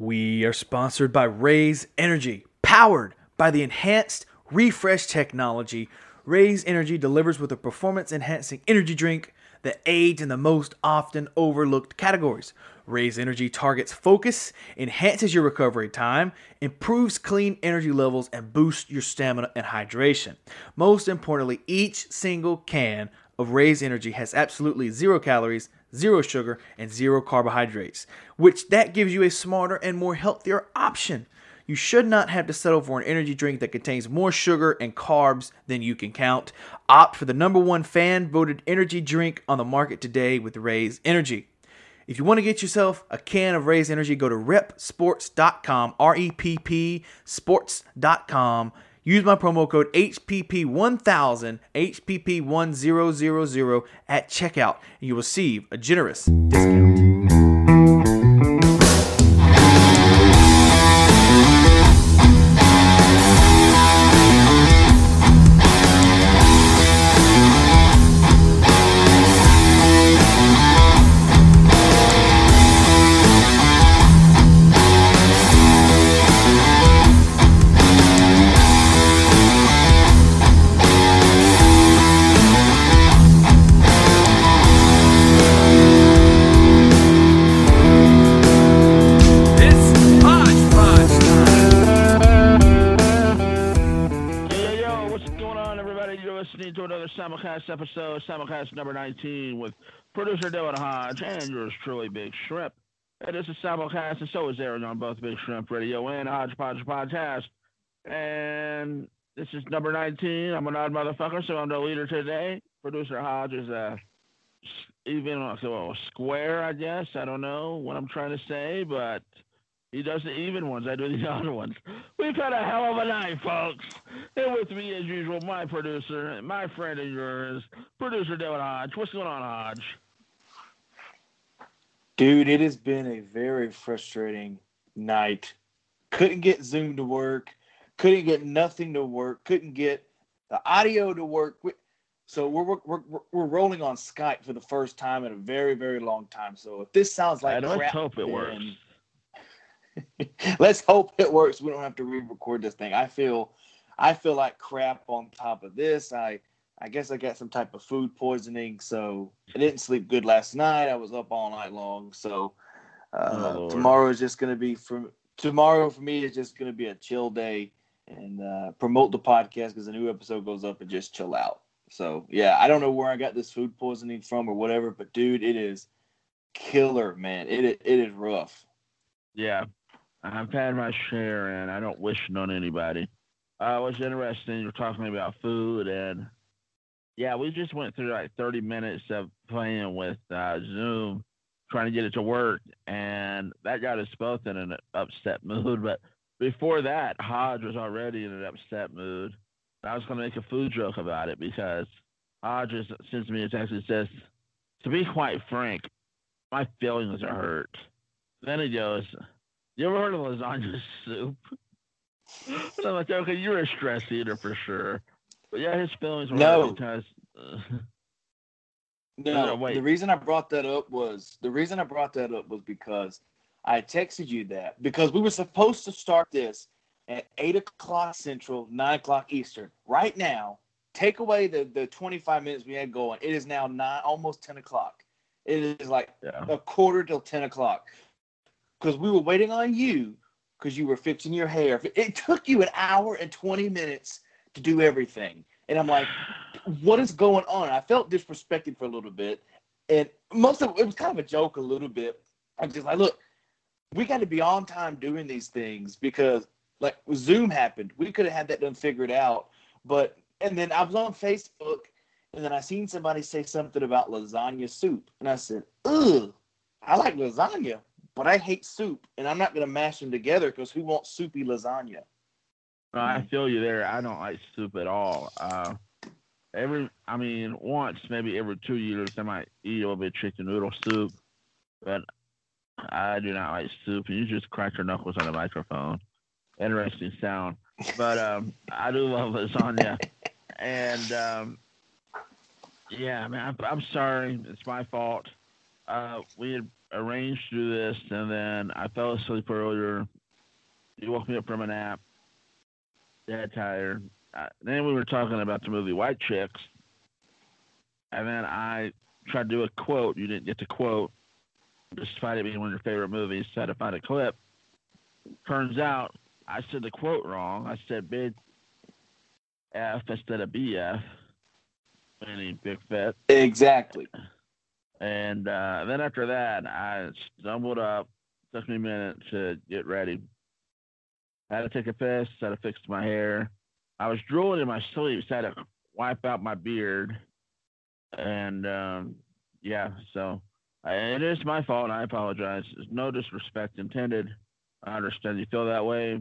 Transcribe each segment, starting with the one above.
We are sponsored by Raze Energy, powered by the enhanced refresh technology. Raze Energy delivers with a performance enhancing energy drink that aids in the most often overlooked categories. Raze Energy targets focus, enhances your recovery time, improves clean energy levels, and boosts your stamina and hydration. Most importantly, each single can of Raze Energy has absolutely zero calories, zero sugar, and zero carbohydrates, which that gives you a smarter and more healthier option. You should not have to settle for an energy drink that contains more sugar and carbs than you can count. Opt for the number one fan voted energy drink on the market today with Raze Energy. If you want to get yourself a can of Raze Energy, go to reppsports.com, R E P P sports.com. Use my promo code HPP1000, HPP1000 at checkout, and you will receive a generous discount. Episode, simulcast number 19, with producer Dylan Hodge and yours truly, Big Shrimp. And this is simulcast, and so is airing on both Big Shrimp Radio and Hodgepodge Podcast. And this is number 19. I'm an odd motherfucker, so I'm the leader today. Producer Hodge is uh, s- even a square, I guess. I don't know what I'm trying to say, but he does the even ones. I do the odd ones. We've had a hell of a night, folks. And with me, as usual, my producer, my friend and yours, producer Dylan Hodge. What's going on, Hodge? Dude, it has been a very frustrating night. Couldn't get Zoom to work. Couldn't get nothing to work. Couldn't get the audio to work. So we're we're, we're, we're rolling on Skype for the first time in a very very long time. So if this sounds like I crap, hope it works. let's hope it works. We don't have to re-record this thing. I feel I feel like crap on top of this. I I guess I got some type of food poisoning, so I didn't sleep good last night. I was up all night long, so uh, Oh, tomorrow is just going to be for tomorrow for me is just going to be a chill day and uh, promote the podcast because a new episode goes up and just chill out. So yeah, I don't know where I got this food poisoning from or whatever, but dude, it is killer, man. It it is rough. Yeah, I've had my share, and I don't wish it on anybody. Uh, was interesting. You're talking about food, and yeah, we just went through like 30 minutes of playing with uh, Zoom, trying to get it to work, and that got us both in an upset mood. But before that, Hodge was already in an upset mood. I was going to make a food joke about it because Hodge just sends me a text that says, "To be quite frank, my feelings are hurt." Then he goes, "You ever heard of lasagna soup?" and I'm like, "Okay, you're a stress eater for sure." But yeah, his feelings were No. uh, No, No, wait. the reason I brought that up was the reason I brought that up was because I texted you that because we were supposed to start this at eight o'clock central, nine o'clock eastern. Right now, take away the the twenty five minutes we had going. It is now nine, almost ten o'clock. It is like yeah, a quarter till ten o'clock because we were waiting on you because you were fixing your hair. It took you an hour and twenty minutes to do everything, and I'm like, what is going on? I felt disrespected for a little bit, and most of it was kind of a joke a little bit. I'm just like, look, we got to be on time doing these things because like Zoom happened, we could have had that done figured out, but and then I was on Facebook. And then I seen somebody say something about lasagna soup, and I said, "Ugh, I like lasagna, but I hate soup, and I'm not gonna mash them together because who wants soupy lasagna?" I feel you there. I don't like soup at all. Uh, every, I mean, once maybe every two years, I might eat a little bit of chicken noodle soup, but I do not like soup. You just crack your knuckles on the microphone. Interesting sound, but um, I do love lasagna, and um, yeah, man, I'm, I'm sorry. It's my fault. Uh, we had arranged to do this, and then I fell asleep earlier. You woke me up from a nap. Dead tired. Then we were talking about the movie White Chicks, and then I tried to do a quote. You didn't get to quote, despite it being one of your favorite movies. Had to find a clip. Turns out I said the quote wrong. I said big F instead of BF, meaning big fit. Exactly. And uh, then after that, I stumbled up. Took me a minute to get ready. had to take a piss. Had to fix my hair. I was drooling in my sleep. So I had to wipe out my beard. And um, yeah, so I, it is my fault. I apologize. There's no disrespect intended. I understand you feel that way,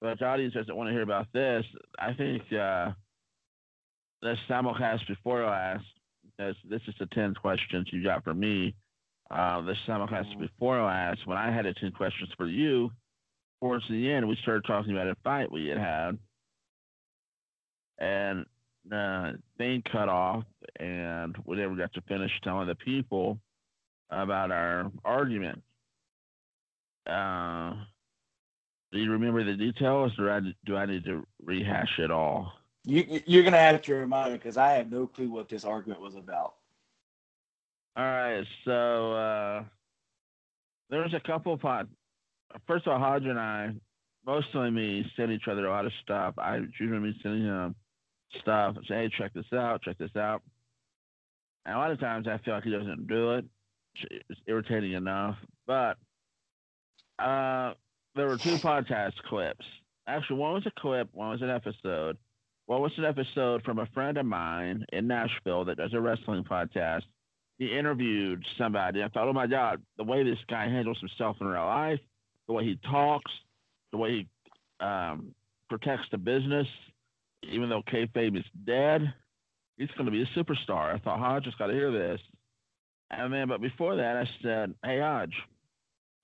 but the audience doesn't want to hear about this. I think uh, the simulcast before last this, this is the 10 questions you got for me. Uh, the simulcast before last, when I had the 10 questions for you, towards the end, we started talking about a fight we had had. And uh, thing cut off, and we never got to finish telling the people about our argument. Uh, do you remember the details, or I, do I need to rehash it all? You, you're gonna have to remind me because I have no clue what this argument was about. All right, so uh, there was a couple of pot. First of all, Hodge and I, mostly me, send each other a lot of stuff. I usually me sending him stuff. Say, hey, check this out, check this out. And a lot of times I feel like he doesn't do it. It's irritating enough. But uh, there were two podcast clips. Actually, one was a clip, one was an episode. One was an episode from a friend of mine in Nashville that does a wrestling podcast. He interviewed somebody. I thought, oh my God, the way this guy handles himself in real life, the way he talks, the way he um, protects the business, even though kayfabe is dead, he's going to be a superstar. I thought, Hodge, just got to hear this. And then, but before that, I said, hey, Hodge,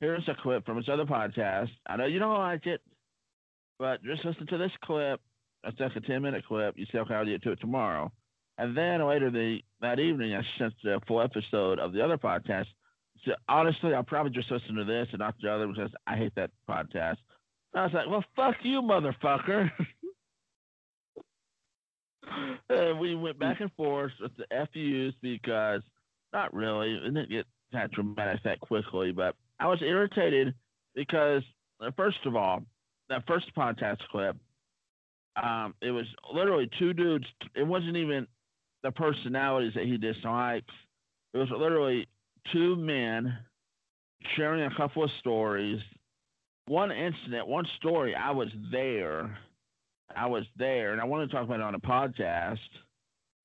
here's a clip from his other podcast. I know you don't like it, but just listen to this clip. That's like a 10 minute clip. You see how I'll get to it tomorrow. And then later the that evening, I sent a full episode of the other podcast. So honestly, I'll probably just listen to this and not the other because I hate that podcast. And I was like, well, fuck you, motherfucker. and we went back and forth with the FUs because not really. It didn't get that dramatic that quickly, but I was irritated because, uh, first of all, that first podcast clip, um, it was literally two dudes. It wasn't even the personalities that he dislikes. It was literally two men sharing a couple of stories. One incident, one story, I was there. I was there, and I want to talk about it on a podcast.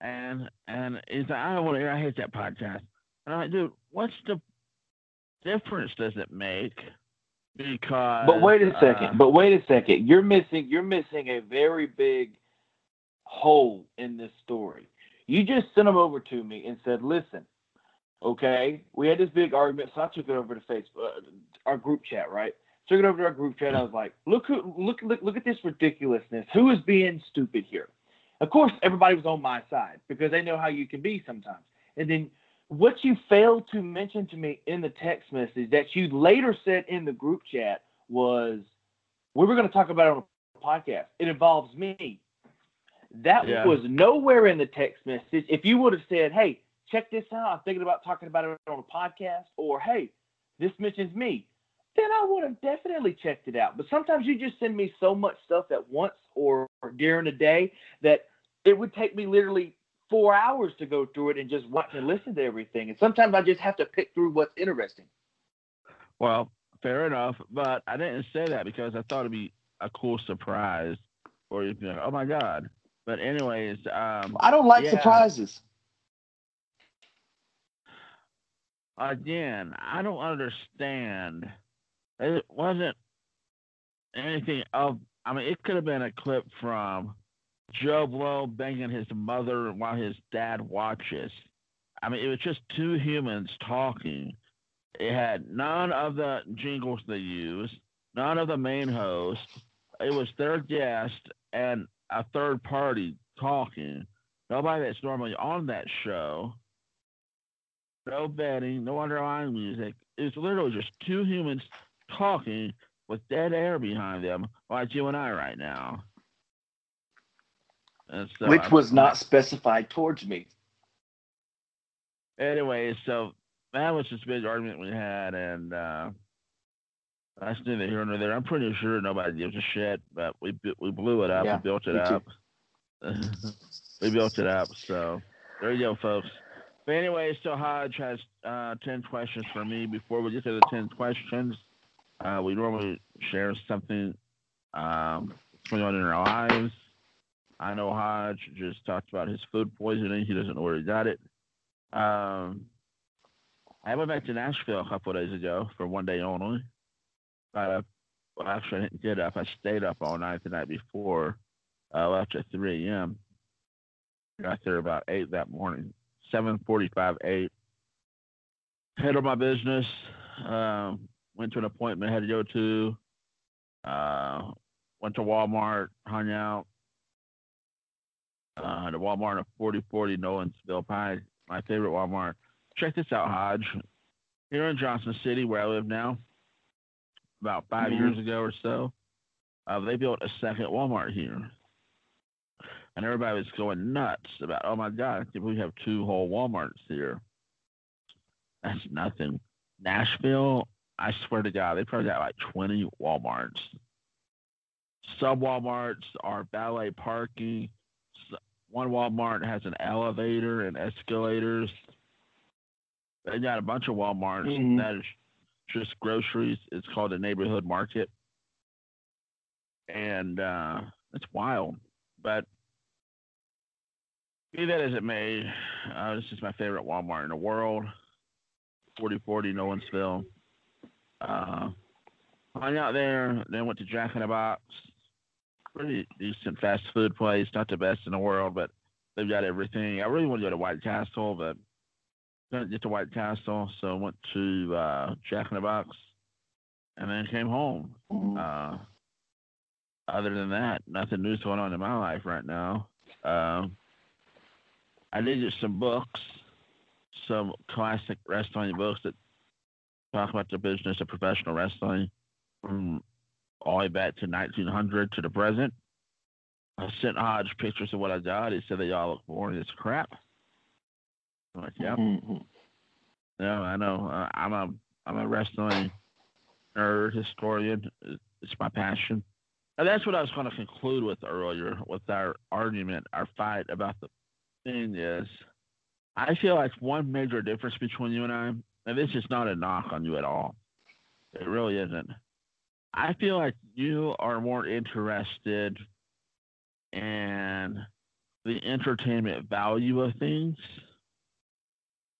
And and he's like, I don't want to hear. I hate that podcast. And I'm like, dude, what's the difference does it make? Because But wait a second. uh, but wait a second. You're missing. You're missing a very big hole in this story. You just sent them over to me and said, "Listen, okay, we had this big argument, so I took it over to Facebook, uh, our group chat, right? Took it over to our group chat. I was like, look who, look, look, look at this ridiculousness. Who is being stupid here? Of course, everybody was on my side because they know how you can be sometimes. And then what you failed to mention to me in the text message that you later said in the group chat was, we were going to talk about it on a podcast. It involves me. That Yeah. was nowhere in the text message. If you would have said, hey, check this out, I'm thinking about talking about it on a podcast, or hey, this mentions me, then I would have definitely checked it out. But sometimes you just send me so much stuff at once or, or during the day that it would take me literally four hours to go through it and just watch and listen to everything. And sometimes I just have to pick through what's interesting. Well, fair enough, but I didn't say that because I thought it'd be a cool surprise for you to be like, oh my god. But anyways, um, I don't like Yeah. surprises. again, I don't understand. It wasn't anything of. I mean, it could have been a clip from Joe Blow banging his mother while his dad watches. I mean, it was just two humans talking. It had none of the jingles they use, none of the main host. It was their guest and a third party talking. Nobody that's normally on that show. no betting, no underlying music. It's literally just two humans talking with dead air behind them, like you and I right now. So Which I'm- was not specified towards me. Anyway, so that was this big argument we had, and uh, that's neither here nor there. I'm pretty sure nobody gives a shit, but we we blew it up, Yeah, we built it up. we built it up, so there you go, folks. But anyway, so Hodge has uh, 10 questions for me. Before we get to the 10 questions, uh, we normally share something um, going on in our lives. I know Hodge just talked about his food poisoning. He doesn't know where he got it. Um, I went back to Nashville a couple days ago for one day only. Got up. Well, actually, I didn't get up. I stayed up all night the night before. Uh, left at 3 a.m. Got there about 8 that morning. 7:45, 8. Handled my business. Um, went to an appointment I had to go to. Uh, went to Walmart, hung out. Uh, the Walmart of 4040 Nolensville Pike, my favorite Walmart. Check this out, Hodge. Here in Johnson City, where I live now, about 5 Mhm. years ago or so, uh, they built a second Walmart here. And everybody was going nuts about, oh my God, we have two whole Walmarts here. That's nothing. Nashville, I swear to God, they probably got like 20 Walmarts. Sub Walmarts are valet parking. One Walmart has an elevator and escalators. They got a bunch of Walmarts Mhm. that is just groceries. It's called a neighborhood market. And uh, it's wild. But be that as it may, uh, this is my favorite Walmart in the world. 4040 Nolensville. Uh, hung out there, then went to Jack in the Box. Pretty decent fast food place, not the best in the world, but they've got everything. I really want to go to White Castle, but couldn't get to White Castle, so I went to uh, Jack in the Box, and then came home. Mhm. Uh, other than that, nothing new's going on in my life right now. Um, I did get some books, some classic wrestling books that talk about the business of professional wrestling from all the way back to 1900 to the present. I sent Hodge pictures of what I got. He said they all look boring as crap. I'm like, yep. Mhm. No, I know. Uh, I'm a I'm a wrestling nerd historian. It's my passion. And that's what I was going to conclude with earlier with our argument, our fight about the thing is, I feel like one major difference between you and I, and this is not a knock on you at all. It really isn't. I feel like you are more interested in the entertainment value of things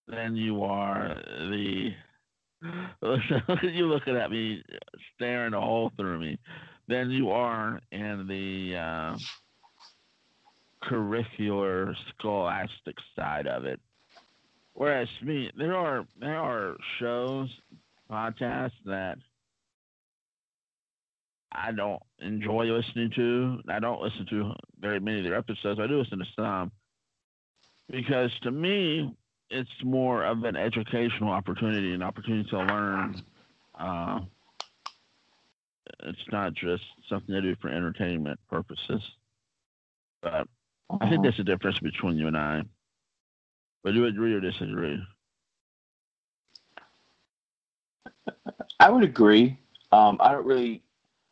than you are the You're looking at me staring a hole through me than you are in the uh, curricular scholastic side of it. Whereas me there are there are shows podcasts that I don't enjoy listening to. I don't listen to very many of their episodes. I do listen to some because to me, it's more of an educational opportunity, an opportunity to learn. Uh, it's not just something I do for entertainment purposes. But I think that's the difference between you and I. But do you agree or disagree? I would agree. Um, I don't really.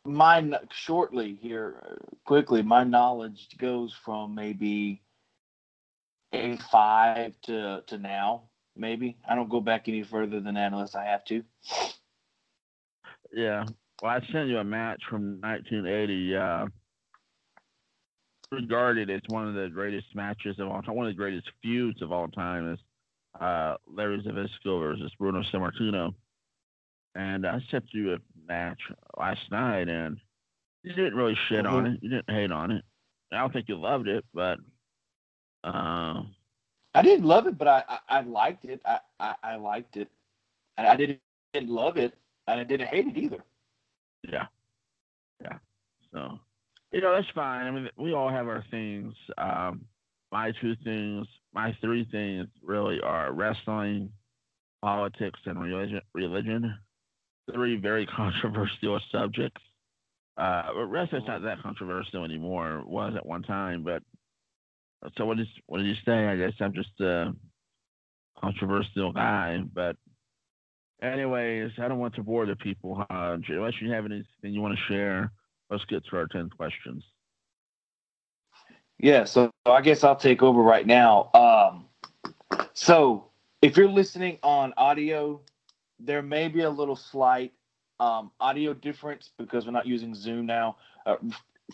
My shortly here, quickly. My knowledge goes from maybe eighty five to to now. Maybe I don't go back any further than that unless I have to. Yeah. Well, I sent you a match from 1980. Uh, regarded as one of the greatest matches of all time, one of the greatest feuds of all time is uh, Larry Zbyszko versus Bruno Sammartino. And I sent you a match last night, and you didn't really shit on it. You didn't hate on it. I don't think you loved it, but uh, I didn't love it, but I I, I liked it. I, I I liked it. And I didn't didn't love it, and I didn't hate it either. Yeah. Yeah. So, you know, that's fine. I mean, we all have our things. Um, my two things, my three things really are wrestling, politics, and religion. religion. Three very controversial subjects. Uh, but wrestling's not that controversial anymore. It was at one time, but so what is what did you say? I guess I'm just a controversial guy, but anyways, I don't want to bore the people. Uh, unless you have anything you want to share, let's get to our ten questions. Yeah, so I guess I'll take over right now. Um, so if you're listening on audio, there may be a little slight um, audio difference because we're not using Zoom now. Uh,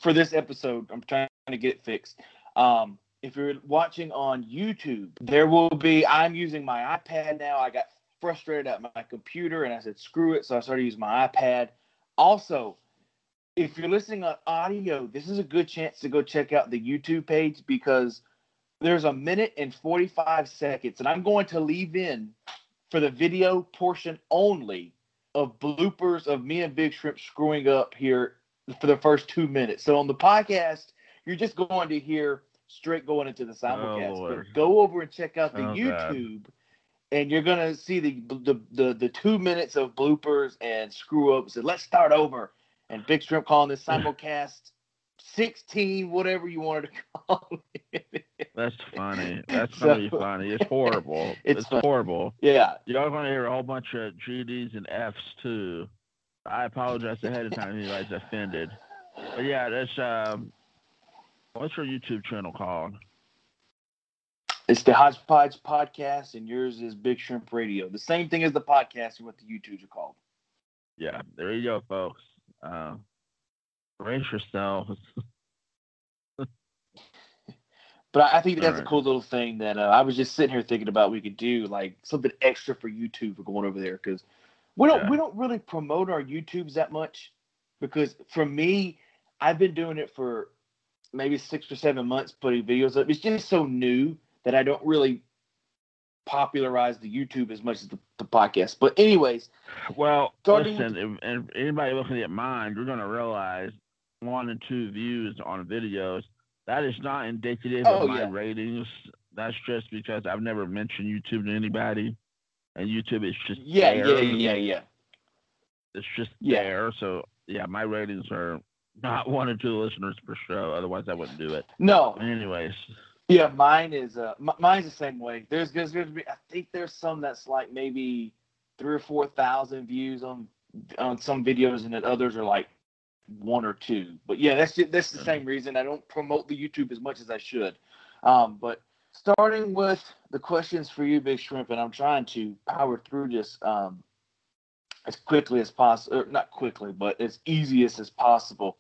for this episode, I'm trying to get it fixed. Um, if you're watching on YouTube, there will be. I'm using my iPad now. I got frustrated at my computer and I said, screw it. So I started using my iPad. Also, if you're listening on audio, this is a good chance to go check out the YouTube page because there's a minute and 45 seconds, and I'm going to leave in for the video portion only of bloopers of me and Big Shrimp screwing up here for the first two minutes. So on the podcast, you're just going to hear straight going into the simulcast. Oh, but go over and check out the oh, YouTube. God. And you're gonna see the, the the the two minutes of bloopers and screw ups. And let's start over and Big Shrimp calling this simulcast 16, whatever you wanted to call it. That's funny. That's so, really funny. It's horrible. It's, it's horrible. Yeah. Y'all going to hear a whole bunch of GDs and Fs too. I apologize ahead of time if anybody's offended. But yeah, that's um what's your YouTube channel called? It's the Hodgepodge Podcast, and yours is Big Shrimp Radio. The same thing as the podcast and what the YouTubes are called. Yeah, there you go, folks. Uh, brace yourselves. but I think that's right. a cool little thing that uh, I was just sitting here thinking about. We could do like something extra for YouTube for going over there because we don't yeah. we don't really promote our YouTubes that much because for me, I've been doing it for maybe six or seven months, putting videos up. It's just so new that I don't really popularize the YouTube as much as the, the podcast. But anyways, well, listen, if, if, anybody looking at mine, you're going to realize one and two views on videos. That is not indicative oh, of my yeah. ratings. That's just because I've never mentioned YouTube to anybody, and YouTube is just yeah, there. yeah, yeah, yeah. It's just yeah. there. So yeah, my ratings are not one or two listeners per show. Otherwise, I wouldn't do it. No. Anyways. Yeah, mine is uh, m- mine's the same way. There's there's going to be I think there's some that's like maybe three or four thousand views on on some videos, and then others are like one or two. But yeah, that's just, that's the same reason I don't promote the YouTube as much as I should. Um, but starting with the questions for you, Big Shrimp, and I'm trying to power through this um, as quickly as possible. Not quickly, but as easiest as possible.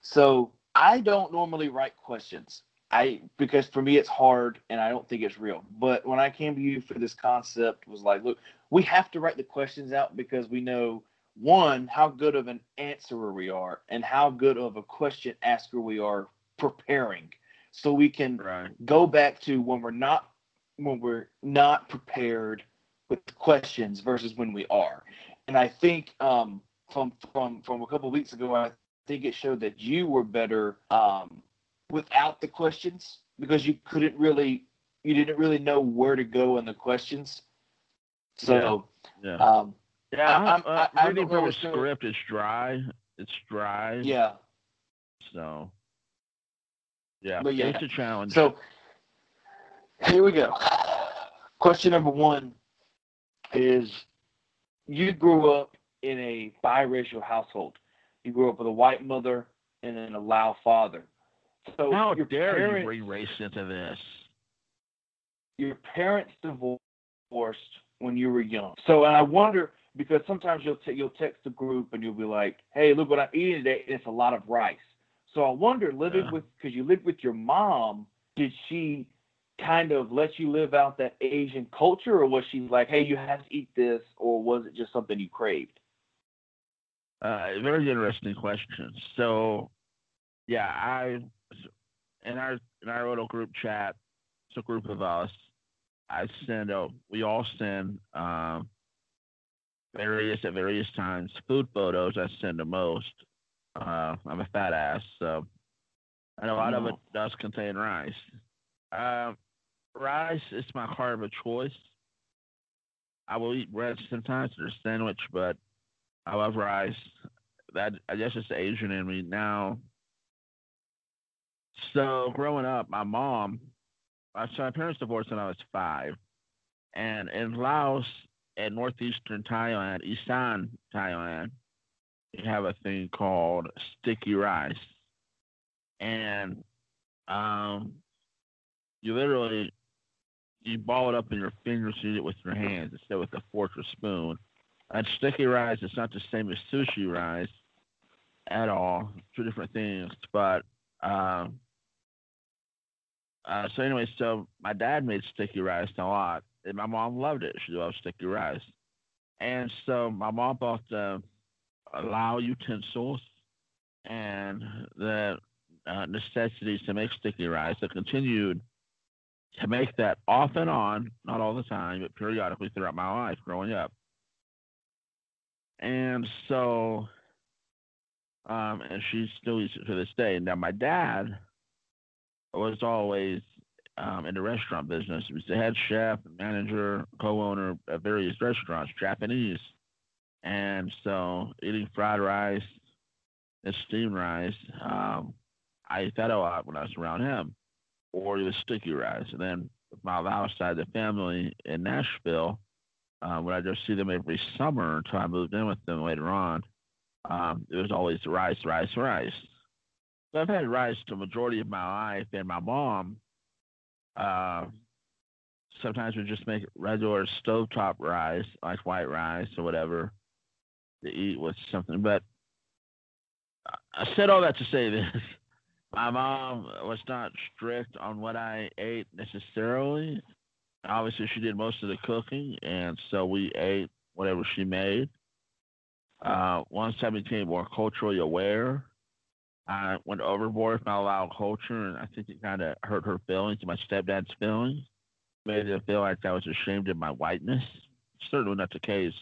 So I don't normally write questions. I because for me it's hard and I don't think it's real. But when I came to you for this concept was like, look, we have to write the questions out because we know one how good of an answerer we are and how good of a question asker we are preparing so we can right. go back to when we're not when we're not prepared with questions versus when we are and i think um, from from from a couple weeks ago i think it showed that you were better um, without the questions because you couldn't really you didn't really know where to go in the questions. So yeah, yeah. Um, yeah I'm, uh, I, reading from a script It's dry. It's dry. Yeah. So yeah, but yeah, it's a challenge. So here we go. Question number one is: You grew up in a biracial household. You grew up with a white mother and then a Lao father. So how dare parents, you bring race into this? Your parents divorced when you were young. So, and I wonder because sometimes you'll t- you'll text the group and you'll be like, "Hey, look what I'm eating today. It's a lot of rice." So I wonder, living yeah. with because you lived with your mom, did she kind of let you live out that Asian culture, or was she like, "Hey, you have to eat this," or was it just something you craved? Uh, very interesting question. So, yeah, I in our in our little group chat, it's a group of us. I send out. We all send um, various at various times food photos. I send the most. Uh, I'm a fat ass, so and a lot of it does contain rice. Uh, rice is my carb of a choice. I will eat bread sometimes or a sandwich, but I love rice. That I guess it's Asian in me now. So growing up, my mom, so my parents divorced when I was five, and in Laos and northeastern Thailand, Isan Thailand, they have a thing called sticky rice, and um, you literally you ball it up in your fingers, eat it with your hands instead with a fork or spoon. And sticky rice is not the same as sushi rice at all. Two different things, but um, uh, so anyway, so my dad made sticky rice a lot, and my mom loved it. She loved sticky rice, and so my mom bought the Lao utensils and the uh, necessities to make sticky rice. I continued to make that off and on, not all the time, but periodically throughout my life growing up. And so, um, and she still eats it to this day. Now, my dad was always um, in the restaurant business. He was the head chef, manager, co-owner of various restaurants, Japanese. And so, eating fried rice and steamed rice, um, I ate that a lot when I was around him or the sticky rice. And then my Lao side the family in Nashville, uh, when I just see them every summer until I moved in with them later on, um, it was always rice, rice, rice. So I've had rice the majority of my life, and my mom uh, sometimes we just make regular stovetop rice, like white rice or whatever, to eat with something. But I said all that to say this my mom was not strict on what I ate necessarily. Obviously, she did most of the cooking, and so we ate whatever she made. Uh, once I became more culturally aware, I went overboard with my Lao culture, and I think it kind of hurt her feelings, my stepdad's feelings, made her feel like I was ashamed of my whiteness. Certainly not the case.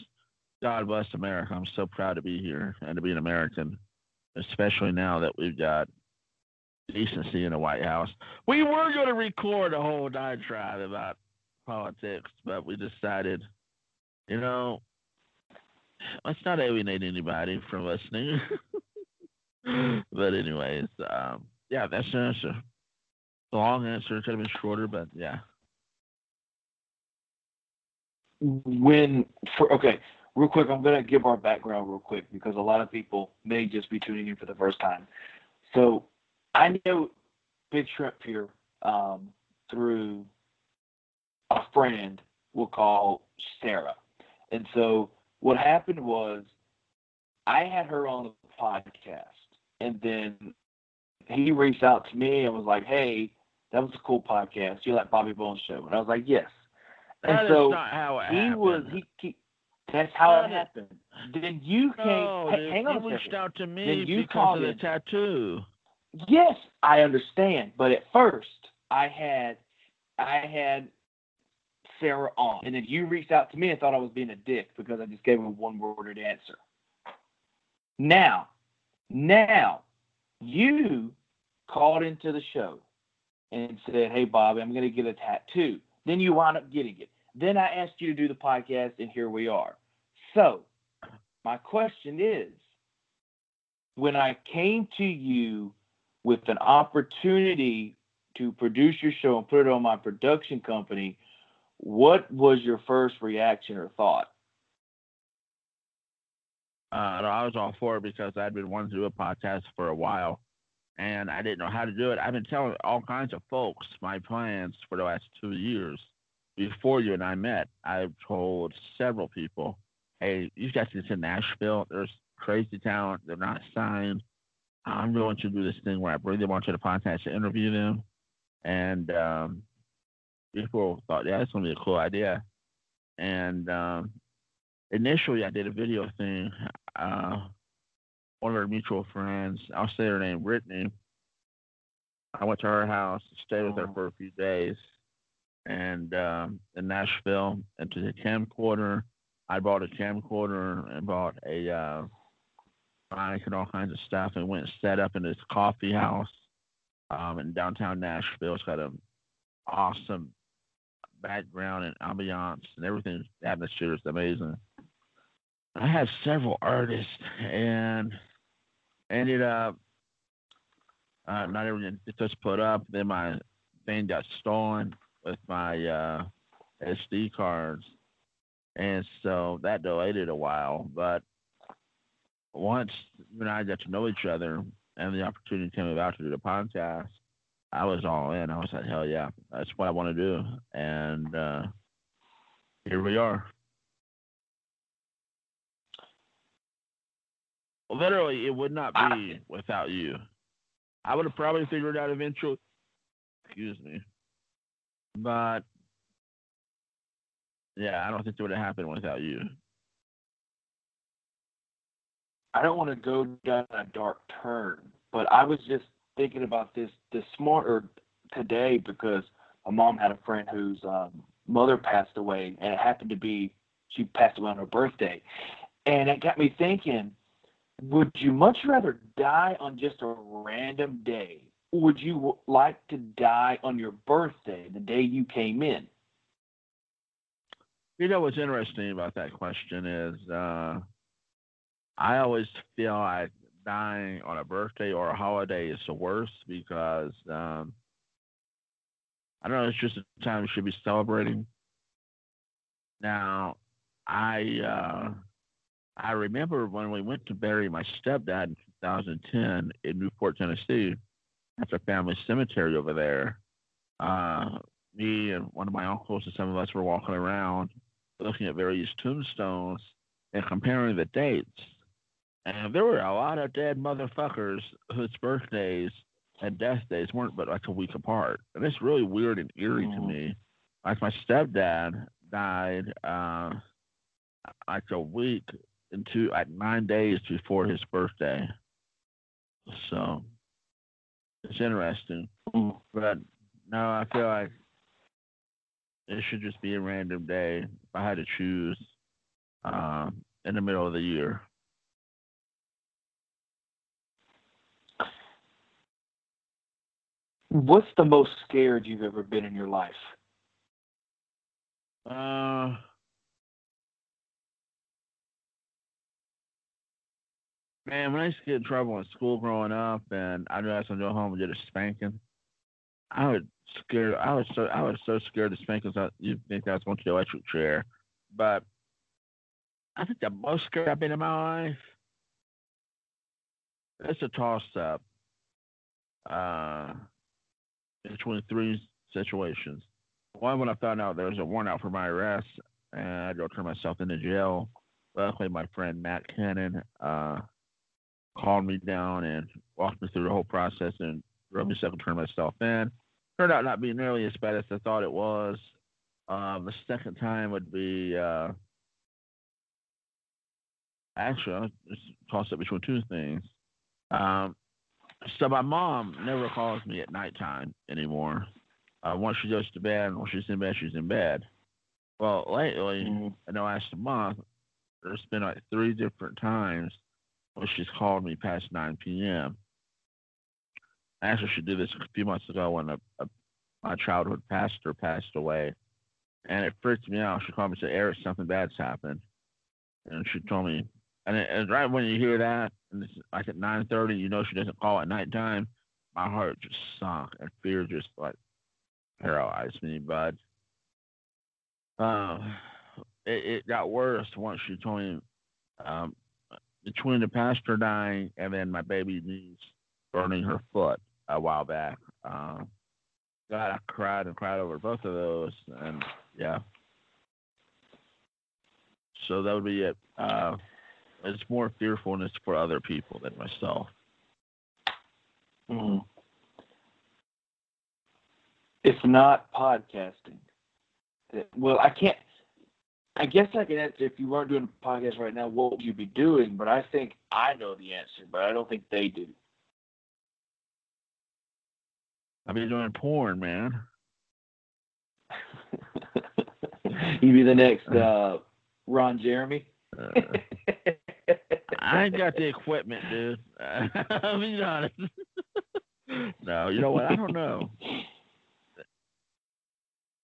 God bless America. I'm so proud to be here and to be an American, especially now that we've got decency in the White House. We were going to record a whole diatribe about politics, but we decided, you know, let's not alienate anybody from listening. but anyways, um, yeah, that's the answer. Long answer could have been shorter, but yeah. When for okay, real quick, I'm gonna give our background real quick because a lot of people may just be tuning in for the first time. So I know Big Shrimp here um, through a friend we'll call Sarah. And so what happened was I had her on the podcast and then he reached out to me and was like, Hey, that was a cool podcast. You like Bobby Bones show? And I was like, Yes. And That is so not how it he happened. was he, he that's how No, it no. happened. Then you came No, hey, hang on you reached out to me Then you because of the called tattoo. Yes, I understand, but at first I had I had Sarah on, and then you reached out to me and thought I was being a dick because I just gave a one worded answer. Now, now you called into the show and said, "Hey, Bobby, I'm going to get a tattoo." Then you wound up getting it. Then I asked you to do the podcast, and here we are. So, my question is, when I came to you with an opportunity to produce your show and put it on my production company, what was your first reaction or thought? Uh, I was all for it because I'd been wanting to do a podcast for a while, and I didn't know how to do it. I've been telling all kinds of folks my plans for the last two years. Before you and I met, I've told several people, "Hey, you guys get to Nashville. There's crazy talent. They're not signed. I'm going to do this thing where I bring them onto the podcast to interview them." And um, people thought, "Yeah, that's to be a cool idea." And um, initially, I did a video thing uh, one of our mutual friends, I'll say her name, Brittany. I went to her house, stayed with her Oh. for a few days, and um, in Nashville, and to the camcorder. I bought a camcorder and bought a uh, mic and all kinds of stuff, and went and set up in this coffee house um, in downtown Nashville. It's got an awesome background and ambiance and everything. The atmosphere is amazing. I had several artists and ended up uh, not everything just put up. Then my thing got stolen with my uh, SD cards, and so that delayed it a while. But once you and I got to know each other, and the opportunity came about to do the podcast, I was all in. I was like, hell yeah, that's what I want to do, and uh, here we are. Literally, it would not be without you. I would have probably figured out eventually. Excuse me. But yeah, I don't think it would have happened without you. I don't want to go down a dark turn, but I was just thinking about this this morning today because my mom had a friend whose um, mother passed away, and it happened to be she passed away on her birthday, and it got me thinking would you much rather die on just a random day? Or would you like to die on your birthday, the day you came in? You know what's interesting about that question is uh, I always feel like dying on a birthday or a holiday is the worst because um, I don't know, it's just a time we should be celebrating. Now, I uh, I remember when we went to bury my stepdad in 2010 in Newport, Tennessee, at the family cemetery over there. Uh, me and one of my uncles and some of us were walking around looking at various tombstones and comparing the dates. And there were a lot of dead motherfuckers whose birthdays and death days weren't but like a week apart. And it's really weird and eerie mm. to me. Like my stepdad died uh, like a week into like nine days before his birthday. So it's interesting. But no, I feel like it should just be a random day if I had to choose uh, in the middle of the year. What's the most scared you've ever been in your life? Uh, Man, when I used to get in trouble in school growing up, and I I was gonna go home and get a spanking, I was scared. I was so I was so scared to spankings. You think I was going to the electric chair, but I think the most scared I've been in my life. It's a toss up uh, between three situations. One, when I found out there was a warrant out for my arrest, and I had to turn myself into jail. Luckily, my friend Matt Cannon uh, calmed me down and walked me through the whole process and rubbed me second turn myself in. Turned out not being nearly as bad as I thought it was. Um, the second time would be uh, actually toss it between two things. Um, so my mom never calls me at nighttime anymore. Uh, once she goes to bed, once she's in bed, she's in bed. Well, lately, mm-hmm. in the last month, there's been like three different times well, she's called me past 9 p.m. Actually, she did this a few months ago when a, a, my childhood pastor passed away. And it freaked me out. She called me and said, Eric, something bad's happened. And she told me, and, it, and right when you hear that, and it's like at 9.30, you know she doesn't call at nighttime, my heart just sunk and fear just like paralyzed me. But uh, it, it got worse once she told me um, between the pastor dying and then my baby niece burning her foot a while back. Um, God, I cried and cried over both of those, and yeah. So that would be it. Uh, it's more fearfulness for other people than myself. Mm. It's not podcasting. Well, I can't. I guess I can answer if you weren't doing a podcast right now, what would you be doing? But I think I know the answer, but I don't think they do. I'd be doing porn, man. You'd be the next uh, Ron Jeremy. uh, I ain't got the equipment, dude. Be honest. no, you know what? I don't know.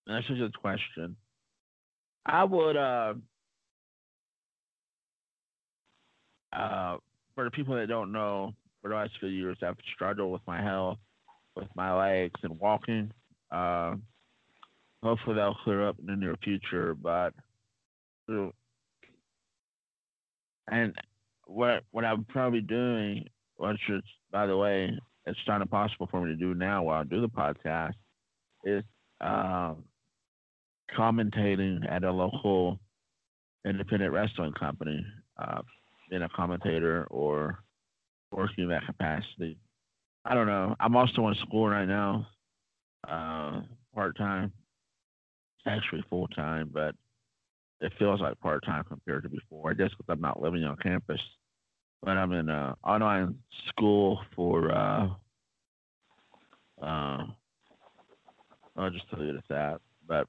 That's just a good question. I would uh uh for the people that don't know, for the last few years I've struggled with my health, with my legs and walking. Uh, hopefully that'll clear up in the near future. But and what what I'm probably doing, which is by the way, it's not impossible for me to do now while I do the podcast, is um, commentating at a local independent wrestling company, uh, being a commentator or working in that capacity. I don't know. I'm also in school right now, uh, part time. Actually full time, but it feels like part time compared to before. I guess because I'm not living on campus, but I'm in uh, online school for. Uh, uh, I'll just tell you at that. But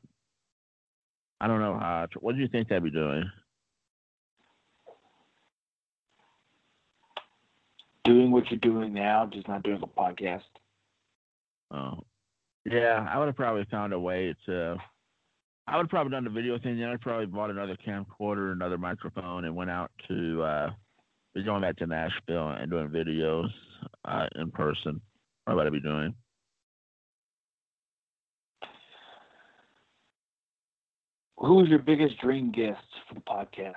I don't know how. What do you think they'd be doing? Doing what you're doing now, just not doing a podcast. Oh, yeah. I would have probably found a way to. I would have probably done the video thing. Then I'd probably bought another camcorder, another microphone, and went out to. Uh, be going back to Nashville and doing videos uh, in person. What I'd be doing. Who was your biggest dream guest for the podcast?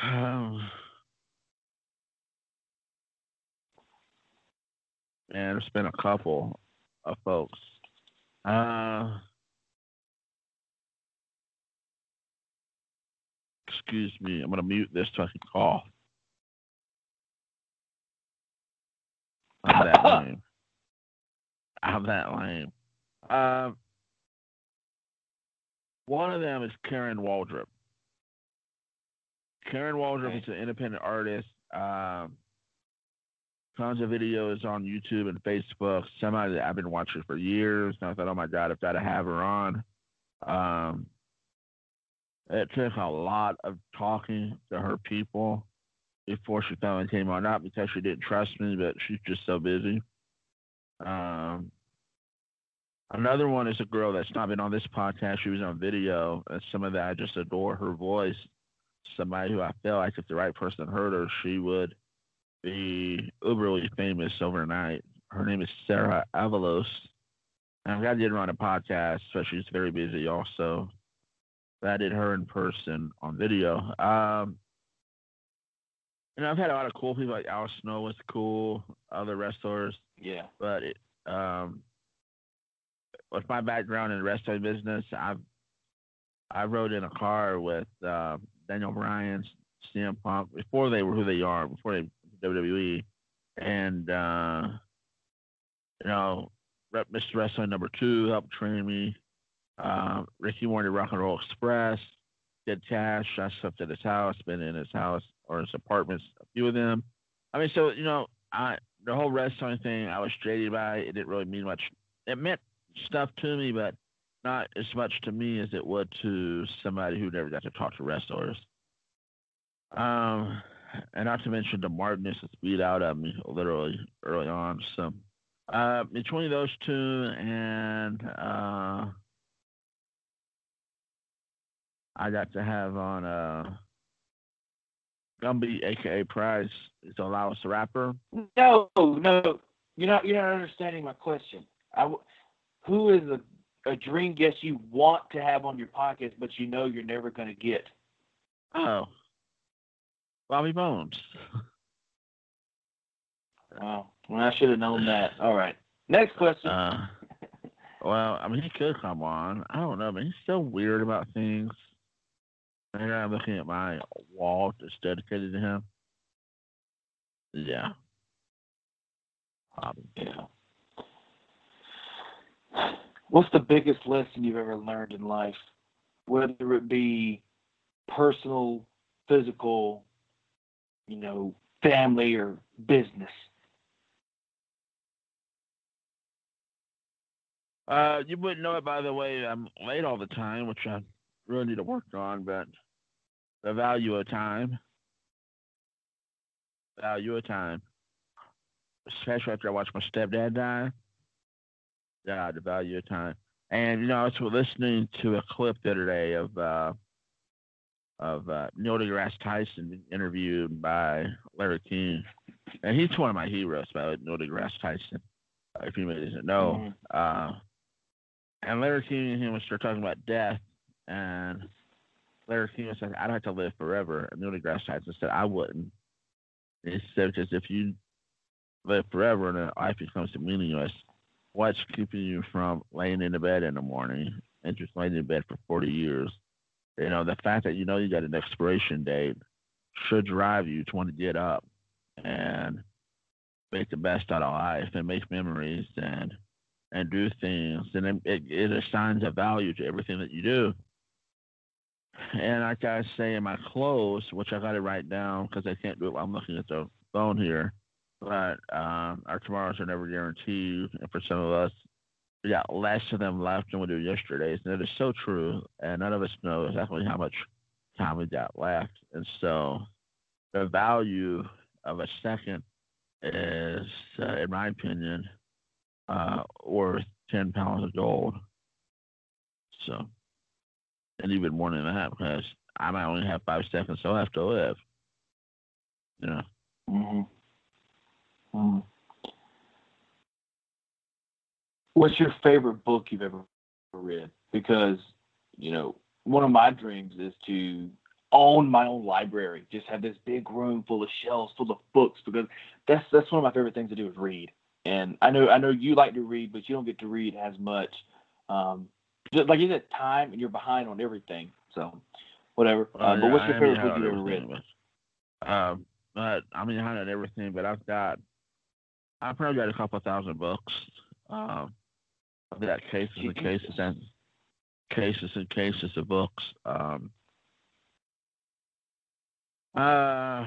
Um, man, there's been a couple of folks. Uh, excuse me, I'm gonna mute this so I can cough. I'm that lame. I'm that lame. Um, one of them is Karen Waldrop. Karen Waldrop Okay. is an independent artist. Um, tons of videos on YouTube and Facebook. Somebody that I've been watching for years. And I thought, oh my God, I've got to have her on. Um, it took a lot of talking to her people before she finally came on. Not because she didn't trust me, but she's just so busy. Um, Another one is a girl that's not been on this podcast. She was on video. And some of that I just adore her voice. Somebody who I feel like if the right person heard her, she would be uberly famous overnight. Her name is Sarah Avalos. And I'm glad I did her on a podcast, but she's very busy also. But I did her in person on video. Um, and I've had a lot of cool people like Al Snow was cool, other wrestlers Yeah. but it, um, with my background in the wrestling business, I've I rode in a car with uh, Daniel Bryan, CM Punk before they were who they are, before they WWE, and uh, you know, Rep Mr. Wrestling number two helped train me. Uh, Ricky Morton, Rock and Roll Express, did Cash. I slept at his house, been in his house or his apartments, a few of them. I mean, so you know, I the whole wrestling thing, I was jaded by. It didn't really mean much. It meant stuff to me, but not as much to me as it would to somebody who never got to talk to wrestlers. Um, and not to mention the Martinus that's beat out of me literally early on. So, uh, between those two and uh, I got to have on uh, Gumby, aka Price, is Allowance the Rapper. No, no, you're not. You're not understanding my question. I who is a, a dream guest you want to have on your podcast, but you know you're never going to get? Oh, Bobby Bones. Oh, well, I should have known that. All right. Next question. Uh, well, I mean, he could come on. I don't know, but he's so weird about things. And I'm looking at my wall that's dedicated to him. Yeah. Bobby. yeah. What's the biggest lesson you've ever learned in life, whether it be personal, physical, you know, family, or business? Uh, you wouldn't know it, by the way. I'm late all the time, which I really need to work on, but the value of time. Value of time. Especially after I watched my stepdad die. Yeah, the value of time. And you know, I was listening to a clip the other day of uh, of uh, Neil deGrasse Tyson interviewed by Larry King, and he's one of my heroes, by Neil deGrasse Tyson. Uh, if anybody doesn't know, uh, and Larry King and him start talking about death, and Larry King said, "I'd have to live forever," and Neil deGrasse Tyson said, "I wouldn't." And he said, "Because if you live forever and life becomes meaningless, what's keeping you from laying in the bed in the morning and just laying in bed for 40 years? You know, the fact that you know you got an expiration date should drive you to want to get up and make the best out of life and make memories and and do things and it, it, assigns a value to everything that you do and like I say in my close, which I got to write down because I can't do it while I'm looking at the phone here but um, our tomorrows are never guaranteed. And for some of us, we got less of them left than we do yesterday's. And it is so true. And none of us know exactly how much time we got left. And so the value of a second is, uh, in my opinion, uh, worth 10 pounds of gold. So, and even more than that, because I might only have five seconds left to live. You know. Mm-hmm. Mm. What's your favorite book you've ever read? Because, you know, one of my dreams is to own my own library, just have this big room full of shelves full of books because that's that's one of my favorite things to do is read. And I know I know you like to read, but you don't get to read as much. Um, just like you said, time and you're behind on everything. So whatever. Uh, but yeah, what's your favorite book you've ever read? but, Um, but I'm behind on everything, but I've got I've probably got a couple thousand books. Um, I've got cases and cases and cases and cases of books. Um, uh,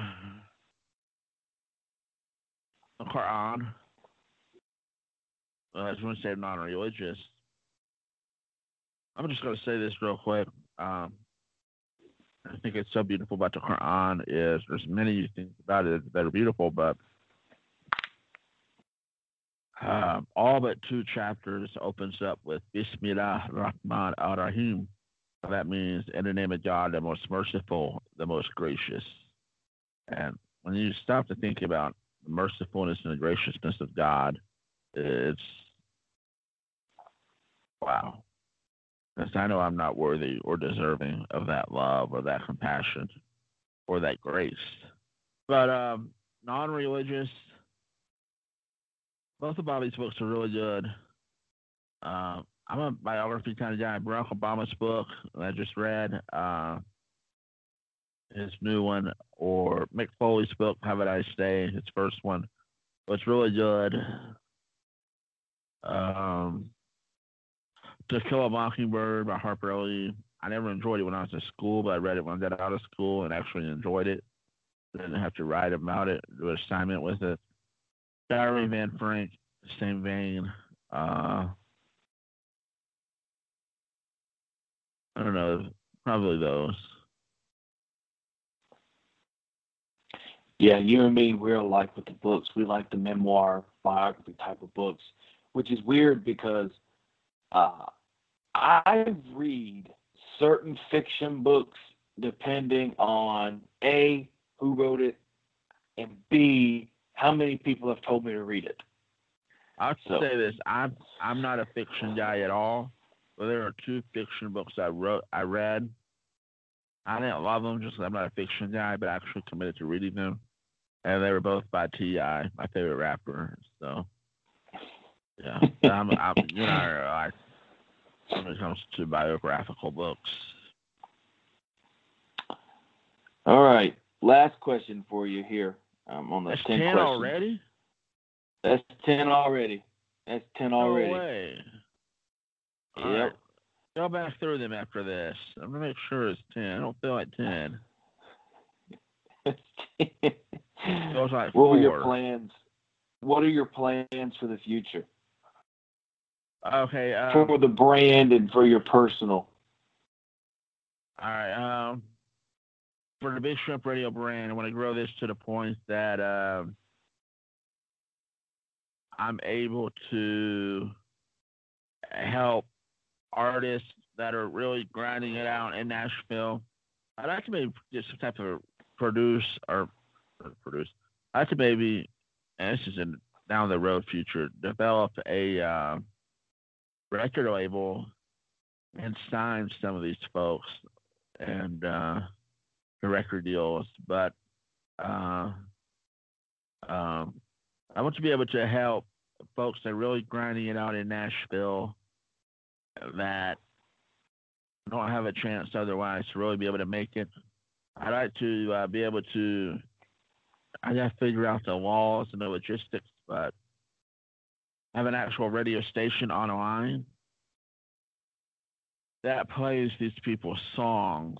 the Quran. Uh, I was going to say I'm non-religious. I'm just going to say this real quick. Um, I think it's so beautiful about the Quran is there's many things about it that are beautiful, but um, all but two chapters opens up with Bismillah Rahman Rahim. That means in the name of God, the most merciful, the most gracious. And when you stop to think about the mercifulness and the graciousness of God, it's wow. Because I know I'm not worthy or deserving of that love or that compassion or that grace. But um, non religious, both of Bobby's books are really good. Uh, I'm a biography kind of guy. Barack Obama's book I just read, uh, his new one, or Mick Foley's book, Have a Nice Day, his first one, was really good. Um, To Kill a Mockingbird by Harper Lee. I never enjoyed it when I was in school, but I read it when I got out of school and actually enjoyed it. Didn't have to write about it, do an assignment with it. Diary Anne Frank, same vein. Uh, I don't know, probably those. Yeah, you and me, we're alike with the books. We like the memoir, biography type of books, which is weird because uh, I read certain fiction books depending on A, who wrote it, and B, how many people have told me to read it. I'll So- say this: I'm I'm not a fiction guy at all. But there are two fiction books I wrote, I read. I didn't love them just I'm not a fiction guy, but I actually committed to reading them, and they were both by T.I., my favorite rapper. So, yeah, I'm, I'm you and I when it comes to biographical books. All right, last question for you here. Um, on the That's 10 ten already. That's 10 already. That's 10 already. No way. Yep. right. Go back through them after this. I'm gonna make sure it's ten. I don't feel like ten. Feels like what were your plans? What are your plans for the future? Okay. Um, for the brand and for your personal. all right. Um, for the Big Shrimp Radio brand, I want to grow this to the point that um, I'm able to help artists that are really grinding it out in Nashville. I'd like to maybe get some type of produce or produce. I'd like to maybe, and this is in down the road future, develop a uh, record label and sign some of these folks and uh, record deals. But uh, um, I want to be able to help folks that are really grinding it out in Nashville that don't have a chance otherwise to really be able to make it. I'd like to uh, be able to. I got to figure out the laws and the logistics, but have an actual radio station on a line that plays these people's songs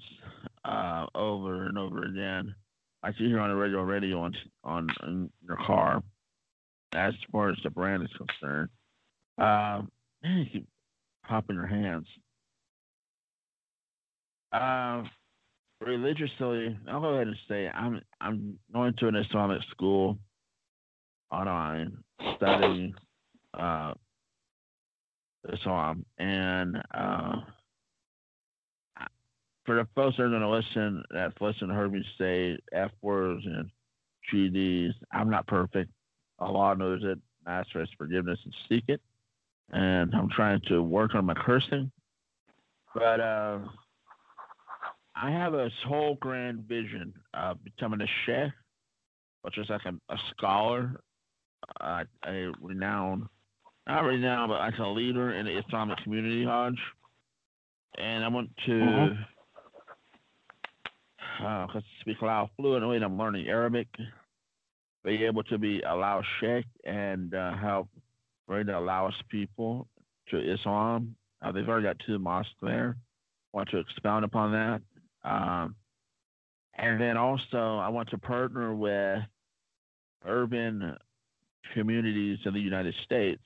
uh, over and over again. I see here on the radio, radio on on in your car. As far as the brand is concerned, uh, man, you keep popping your hands. Uh, religiously, I'll go ahead and say I'm I'm going to an Islamic school online studying uh, Islam, and uh, for the folks that are going to listen, that's listened, heard me say F words and GDs. I'm not perfect. Allah knows it. I ask for His forgiveness and seek it. And I'm trying to work on my cursing. But uh, I have a whole grand vision of becoming a sheikh, which is like a, a scholar, uh, a renowned, not renowned, but like a leader in the Islamic community, Hodge. And I want to. Mhm. Uh, speak Lao fluently, and I'm learning Arabic. Be able to be allow sheikh and uh, help bring the Laos people to Islam. Uh, they've already got two mosques there. Want to expound upon that. Um, and then also, I want to partner with urban communities in the United States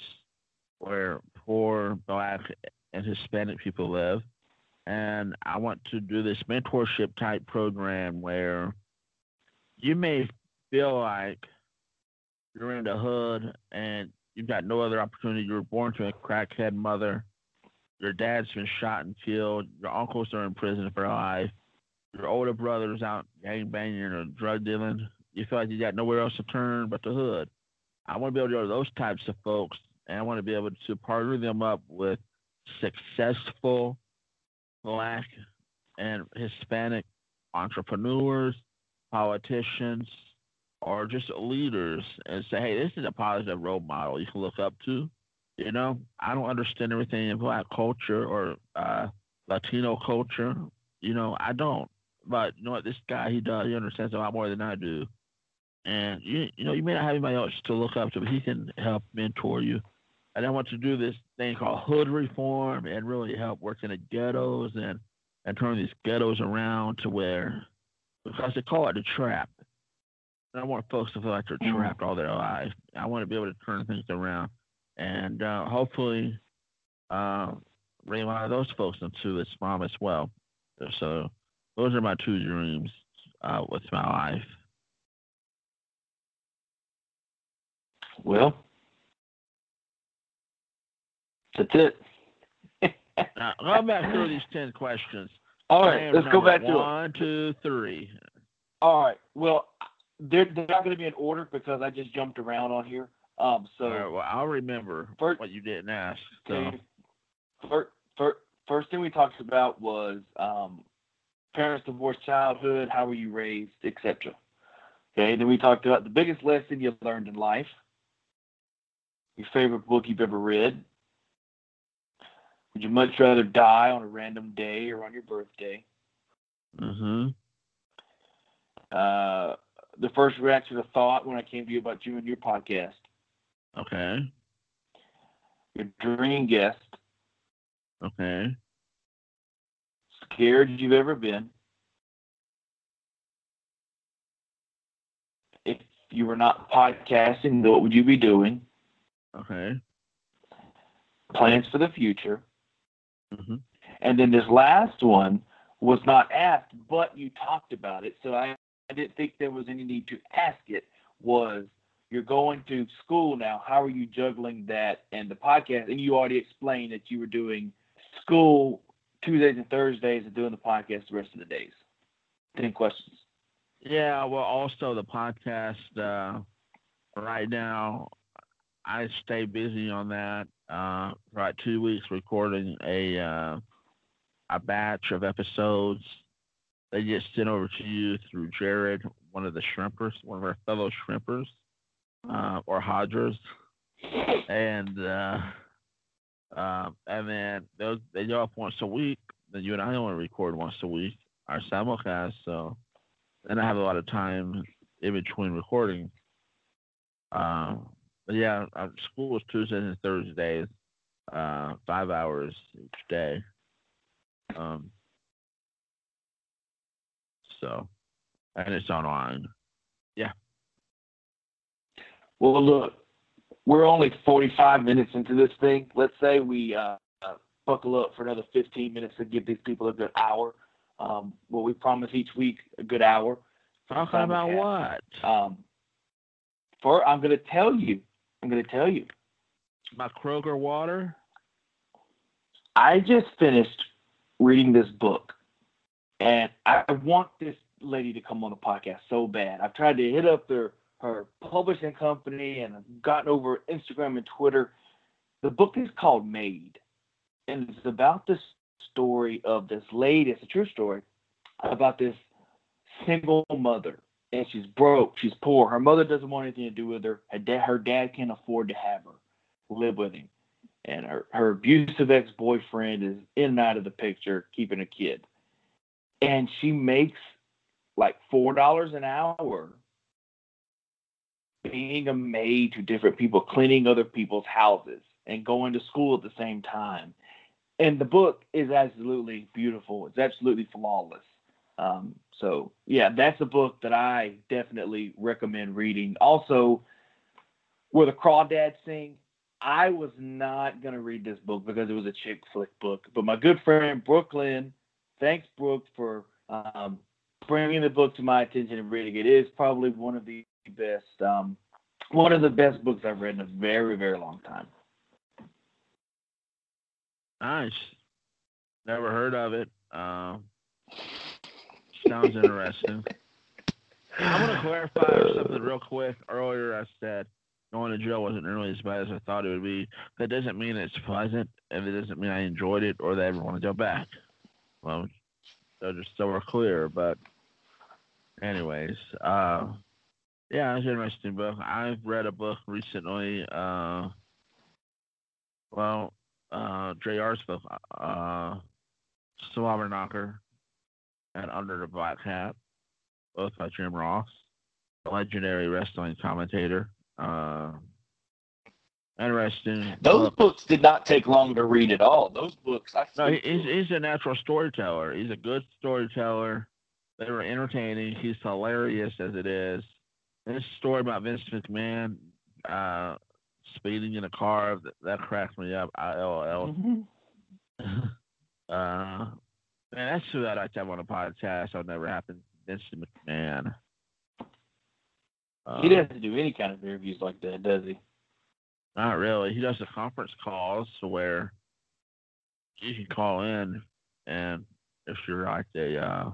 where poor Black and Hispanic people live. And I want to do this mentorship type program where you may feel like you're in the hood and you've got no other opportunity. You were born to a crackhead mother. Your dad's been shot and killed. Your uncles are in prison for life. Your older brother's out gang banging or drug dealing. You feel like you got nowhere else to turn but the hood. I want to be able to go to those types of folks, and I want to be able to partner them up with successful Black and Hispanic entrepreneurs, politicians, or just leaders, and say, "Hey, this is a positive role model you can look up to." You know, I don't understand everything in Black culture or uh, Latino culture. You know, I don't. But you know what? This guy, he does. He understands a lot more than I do. And you, you know, you may not have anybody else to look up to, but he can help mentor you. And I want to do this thing called hood reform and really help work in the ghettos and and turn these ghettos around to where because they call it the trap. And I want folks to feel like they're Mhm. trapped all their life. I want to be able to turn things around and uh, hopefully uh, bring a lot of those folks into Islam as well. So those are my two dreams uh, with my life. Well, that's it. Now, go back through these 10 questions. All right, let's go back to it. One, two, three. All right. Well, they're, they're not going to be in order because I just jumped around on here. Um. So All right, well, I'll remember First- what you didn't ask. So, okay, first, first, first thing we talked about was um, parents divorce childhood, how were you raised, etc. Okay. Then we talked about the biggest lesson you learned in life, your favorite book you've ever read. Would you much rather die on a random day or on your birthday? Mm-hmm. Uh, the first reaction to thought when I came to you about you and your podcast. okay, Your dream guest, okay, scared you've ever been. If you were not podcasting, what would you be doing? okay. Plans for the future. Hmm And then this last one was not asked, but you talked about it. So I, I didn't think there was any need to ask it. Was you're going to school now? How are you juggling that and the podcast? And you already explained that you were doing school Tuesdays and Thursdays and doing the podcast the rest of the days. Any questions? Yeah, well, also the podcast. Uh, right now, I stay busy on that. Uh, for about two weeks, recording a uh, a batch of episodes. They get sent over to you through Jared, one of the shrimpers, one of our fellow shrimpers, uh, or Hodgers, and uh, uh, and then those they go up once a week. Then you and I only record once a week our simulcast, so then I have a lot of time in between recording. Uh, but yeah, uh, school is Tuesdays and Thursdays, uh, five hours each day. Um, so, and it's online. Yeah. Well, look, we're only 45 minutes into this thing. Let's say we uh, uh, buckle up for another 15 minutes to give these people a good hour. Um, well, we promise each week a good hour. Talking about what? Um, for I'm going to tell you. I'm going to tell you. About Kroger water. I just finished reading this book, and I want this lady to come on the podcast so bad. I've tried to hit up their her publishing company and I've gotten over Instagram and Twitter. The book is called Maid, and it's about this story of this lady. It's a true story about this single mother, and she's broke. She's poor. Her mother doesn't want anything to do with her. Her dad, her dad can't afford to have her live with him, and her her abusive ex boyfriend is in and out of the picture, keeping a kid, and she makes like four dollars an hour being a maid to different people, cleaning other people's houses, and going to school at the same time. And the book is absolutely beautiful. It's absolutely flawless. Um, so yeah, that's a book that I definitely recommend reading. Also, where the crawdads sing. I was not gonna read this book because it was a chick flick book, but my good friend Brooklyn, thanks Brooke for um, bringing the book to my attention and reading it. It is probably one of the best, um, one of the best books I've read in a very, very long time. Nice. Never heard of it. Uh, sounds interesting. I want to clarify something real quick. Earlier, I said going to jail wasn't nearly as bad as I thought it would be. That doesn't mean it's pleasant, and it doesn't mean I enjoyed it or that I ever want to go back. Well, so just so we're clear. But, anyways, uh, yeah, it's an interesting book. I've read a book recently. Uh, well, uh, JR's book, uh, Slobberknocker and Under the Black Hat, both by Jim Ross, a legendary wrestling commentator. Uh, interesting. Those book. books did not take long to read at all. Those books, I No, he's, he's a natural storyteller. He's a good storyteller. They were entertaining. He's hilarious as it is. This story about Vince McMahon uh, speeding in a car that, that cracked me up. I LOL. Mhm. uh, man, that's who I'd like to have on a podcast. That'll never happen. Vince McMahon. Uh, he doesn't do any kind of interviews like that, does he? Not really. He does the conference calls where you can call in, and if you're like a uh,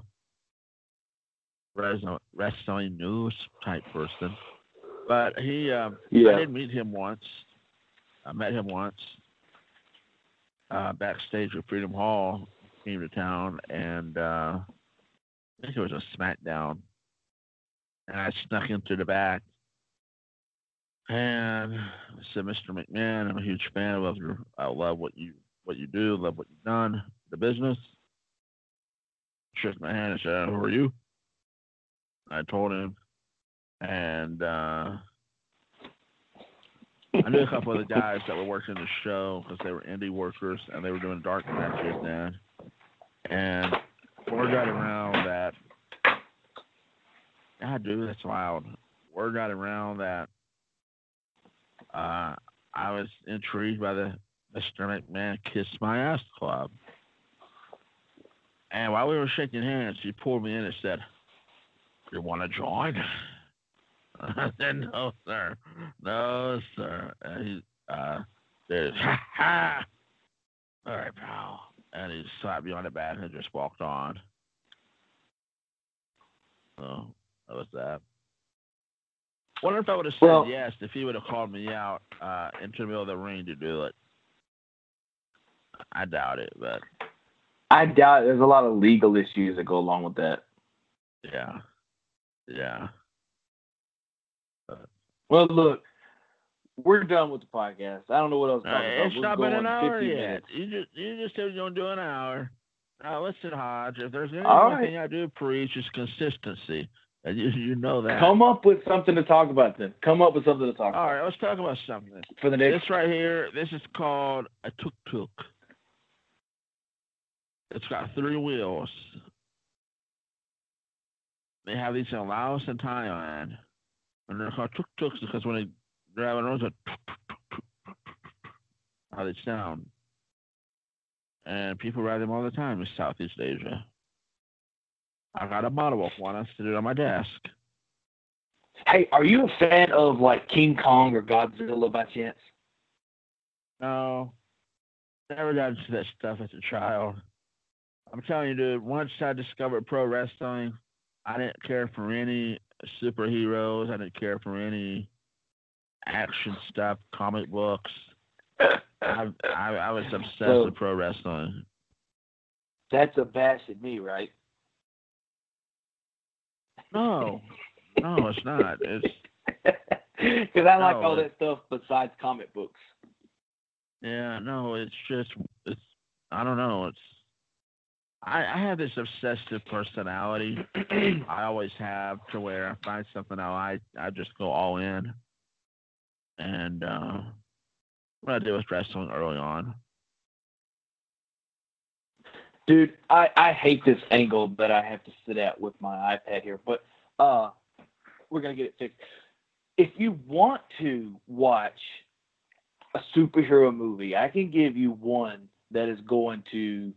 wrestling, wrestling news type person, but he, um, I did meet him once. I met him once uh, backstage at Freedom Hall. Came to town, and uh, I think it was a SmackDown, and I snuck into the back and I said, Mr. McMahon, I'm a huge fan. I love your, I love what you, what you do. Love what you've done, the business. Shook my hand and said, "Who are you?" I told him, and uh, I knew a couple of the guys that were working the show because they were indie workers and they were doing dark matches then. And word got around that. God, dude, that's loud. Word got around that uh, I was intrigued by the Mr. McMahon Kiss My Ass Club. And while we were shaking hands, he pulled me in and said, You want to join? I said, No, sir. No, sir. And he uh, Ha ha. All right, pal. And he slapped me on the back and just walked on. So that was that. Wonder if I would have said Well- yes if he would have called me out uh, into the middle of the ring to do it. I doubt it, but I doubt there's a lot of legal issues that go along with that. yeah, yeah. Well, look, we're done with the podcast. I don't know what else. Uh, about. it's not been an hour yet. minutes. You just you just said you're gonna do an hour. Now listen, Hodge. If there's anything right. I do preach is consistency, and you you know that. Come up with something to talk about then. Come up with something to talk All about right, let's talk about something. for the next. This right here, this is called a tuk tuk. It's got three wheels. They have these in Laos and Thailand, and they're called tuk tuks because when they roads, they're how they sound. And people ride them all the time in Southeast Asia. I got a model of one. I sit it on my desk. Hey, are you a fan of like King Kong or Godzilla by chance? No, never got into that stuff as a child. I'm telling you, dude. Once I discovered pro wrestling, I didn't care for any superheroes. I didn't care for any action stuff, comic books. I I, I was obsessed So- with pro wrestling. That's a bash at me, right? No, no, it's not. It's Because I like No, all that stuff besides comic books. yeah, no, it's just it's. I don't know. It's I, I have this obsessive personality. I always have to where I find something I like, I just go all in. And uh, what I did with wrestling early on. Dude, I, I hate this angle that I have to sit at with my iPad here, but uh, we're gonna get it fixed. If you want to watch a superhero movie, I can give you one that is going to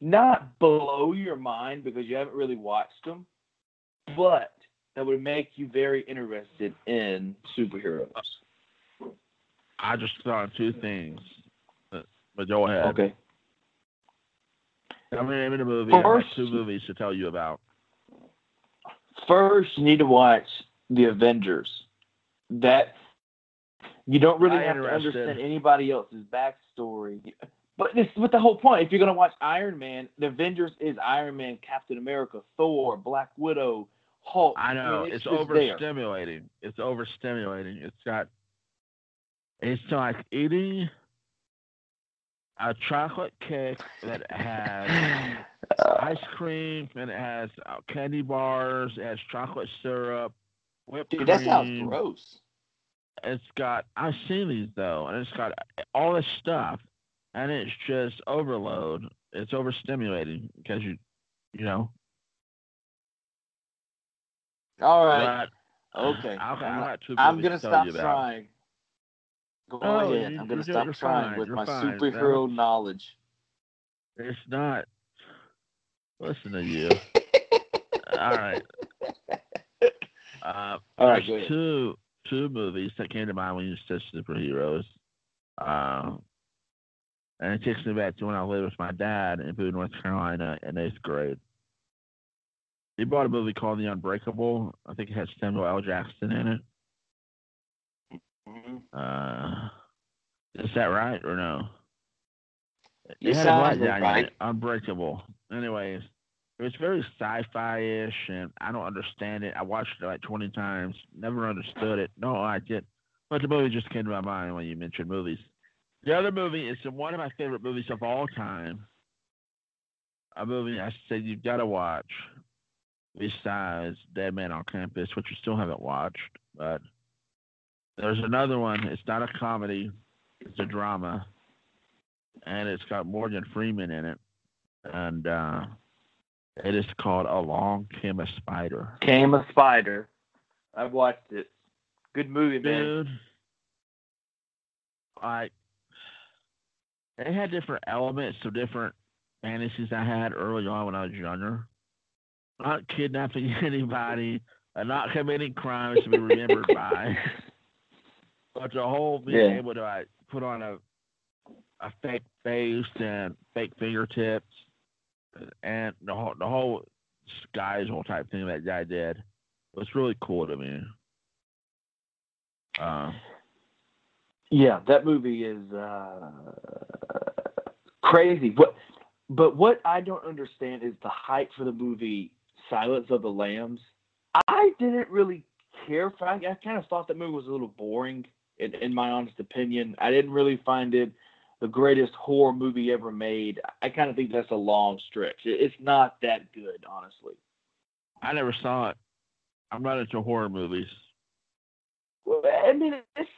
not blow your mind because you haven't really watched them, but that would make you very interested in superheroes. I just thought two things. But, but go ahead. Okay. I'm gonna name the movie. I have First- two movies to tell you about. First, you need to watch the Avengers. That you don't really I have to understand anybody else's backstory. But this but the whole point. If you're gonna watch Iron Man, the Avengers is Iron Man, Captain America, Thor, Black Widow, Hulk. I know mean, it's, there. overstimulating. It's overstimulating. It's got. It's like eating a chocolate cake that has ice cream and it has uh, candy bars. It has chocolate syrup, whipped dude, cream. that sounds gross. It's got. I've seen these though, and it's got all this stuff, and it's just overload. It's overstimulating because you, you know. All right. but- Okay. Okay, I'm, I'm, I'm, gonna stop trying. Go No, ahead. you- I'm gonna stop trying fine. with You're my fine. superhero knowledge. It's not. Listen to you. All right. Uh, All right, there's two two movies that came to mind when you said superheroes. Um, and it takes me back to when I lived with my dad in Boone, North Carolina, in eighth grade. He bought a movie called The Unbreakable. I think it had Samuel L. Jackson in it. Mhm. Uh, is that right or no? You It had a black guy right. Unbreakable. Anyways, it was very sci-fi-ish, and I don't understand it. I watched it like 20 times, never understood it, don't like it. But the movie just came to my mind when you mentioned movies. The other movie is one of my favorite movies of all time. A movie I said you've got to watch, besides Dead Man on Campus, which you still haven't watched. But there's another one. It's not a comedy. It's a drama, and it's got Morgan Freeman in it, and uh, it is called Along Came a Spider. Came a spider. I've watched it. Good movie, man. Dude, like they had different elements of different fantasies I had early on when I was younger. Not kidnapping anybody, and not committing crimes to be remembered by. But the whole being Yeah. able to like, put on a a fake face and fake fingertips, and the whole the whole skies whole type thing that guy did was really cool to me. Uh, Yeah, that movie is uh, crazy. What, but what I don't understand is the hype for the movie Silence of the Lambs. I didn't really care for. I, I kind of thought that movie was a little boring, in, in my honest opinion. I didn't really find it the greatest horror movie ever made. I kind of think that's a long stretch. It's not that good, honestly. I never saw it. I'm not into horror movies. Well, I mean, it's.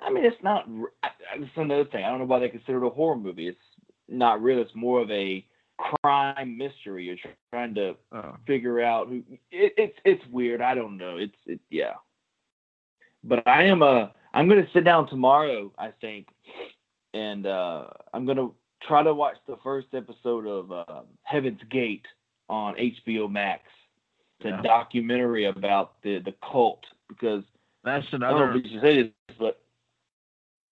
I mean, it's not. r- I- I- That's another thing. I don't know why they consider it a horror movie. It's not real. It's more of a crime mystery. You're trying to Oh. figure out who. It, it's it's weird. I don't know. It's it yeah. But I am uh I'm gonna sit down tomorrow. I think, and uh I'm gonna try to watch the first episode of uh, Heaven's Gate on HBO Max. It's Yeah. a documentary about the the cult because That's I don't know another. if you say this, but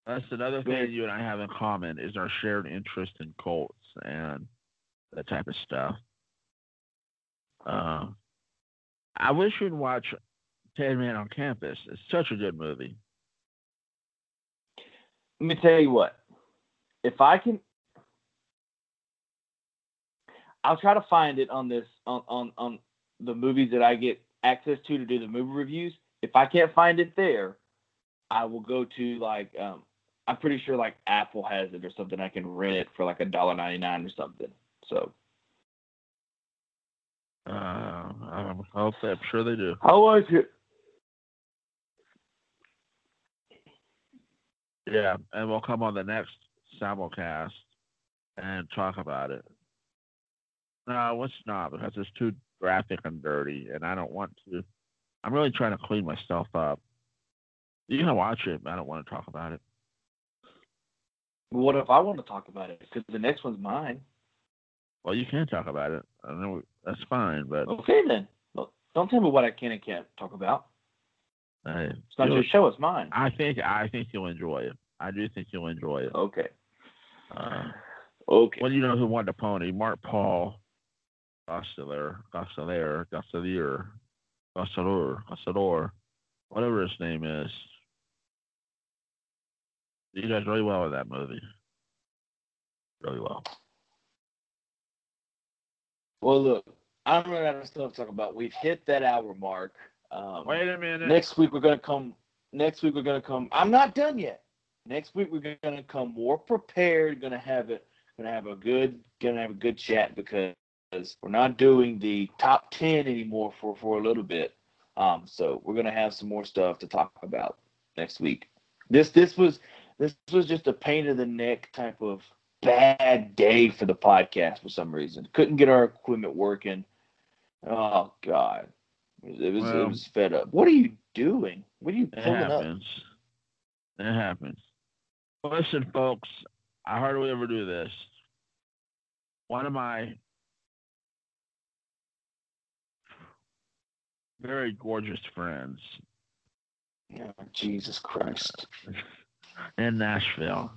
That's another thing you and I have in common is our shared interest in cults and that type of stuff. Uh, I wish you'd watch Dead Man on Campus. It's such a good movie. Let me tell you what. If I can, I'll try to find it on this on on on the movies that I get access to to do the movie reviews. If I can't find it there, I will go to like um I'm pretty sure like Apple has it or something. I can rent it for like a dollar ninety nine or something. So Uh, I'm, hope- I'm sure they do. I like it. Yeah, and we'll come on the next simulcast and talk about it. No, it's not because it's too graphic and dirty, and I don't want to. I'm really trying to clean myself up. You can watch it, but I don't want to talk about it. What if I want to talk about it? Because the next one's mine. Well, you can talk about it. I know that's fine, but Okay then. Well, don't tell me what I can and can't talk about. I, It's not your show. It's mine. I think I think you'll enjoy it. I do think you'll enjoy it. Okay. Uh, Okay. well, you know who won the pony? Mark Paul Gosselaar, Gosselaar, Gosselaar, Gosselaar, Gosselaar, whatever his name is. He does really well with that movie. Really well. Well, look, I'm running out of stuff to talk about. We've hit that hour mark. Um, Wait a minute. next week we're gonna come. Next week we're gonna come. I'm not done yet. Next week we're gonna come more prepared. Gonna have it. Gonna have a good. Gonna have a good chat because we're not doing the top ten anymore for for a little bit. Um, so we're gonna have some more stuff to talk about next week. This this was this was just a pain in the neck type of bad day for the podcast for some reason. Couldn't get our equipment working. Oh God, it was it was, Well- it was fed up. What are you doing? What are you pulling up? happens. It happens. Listen, folks, I hardly ever do this. One of my very gorgeous friends Oh, Jesus Christ. in Nashville,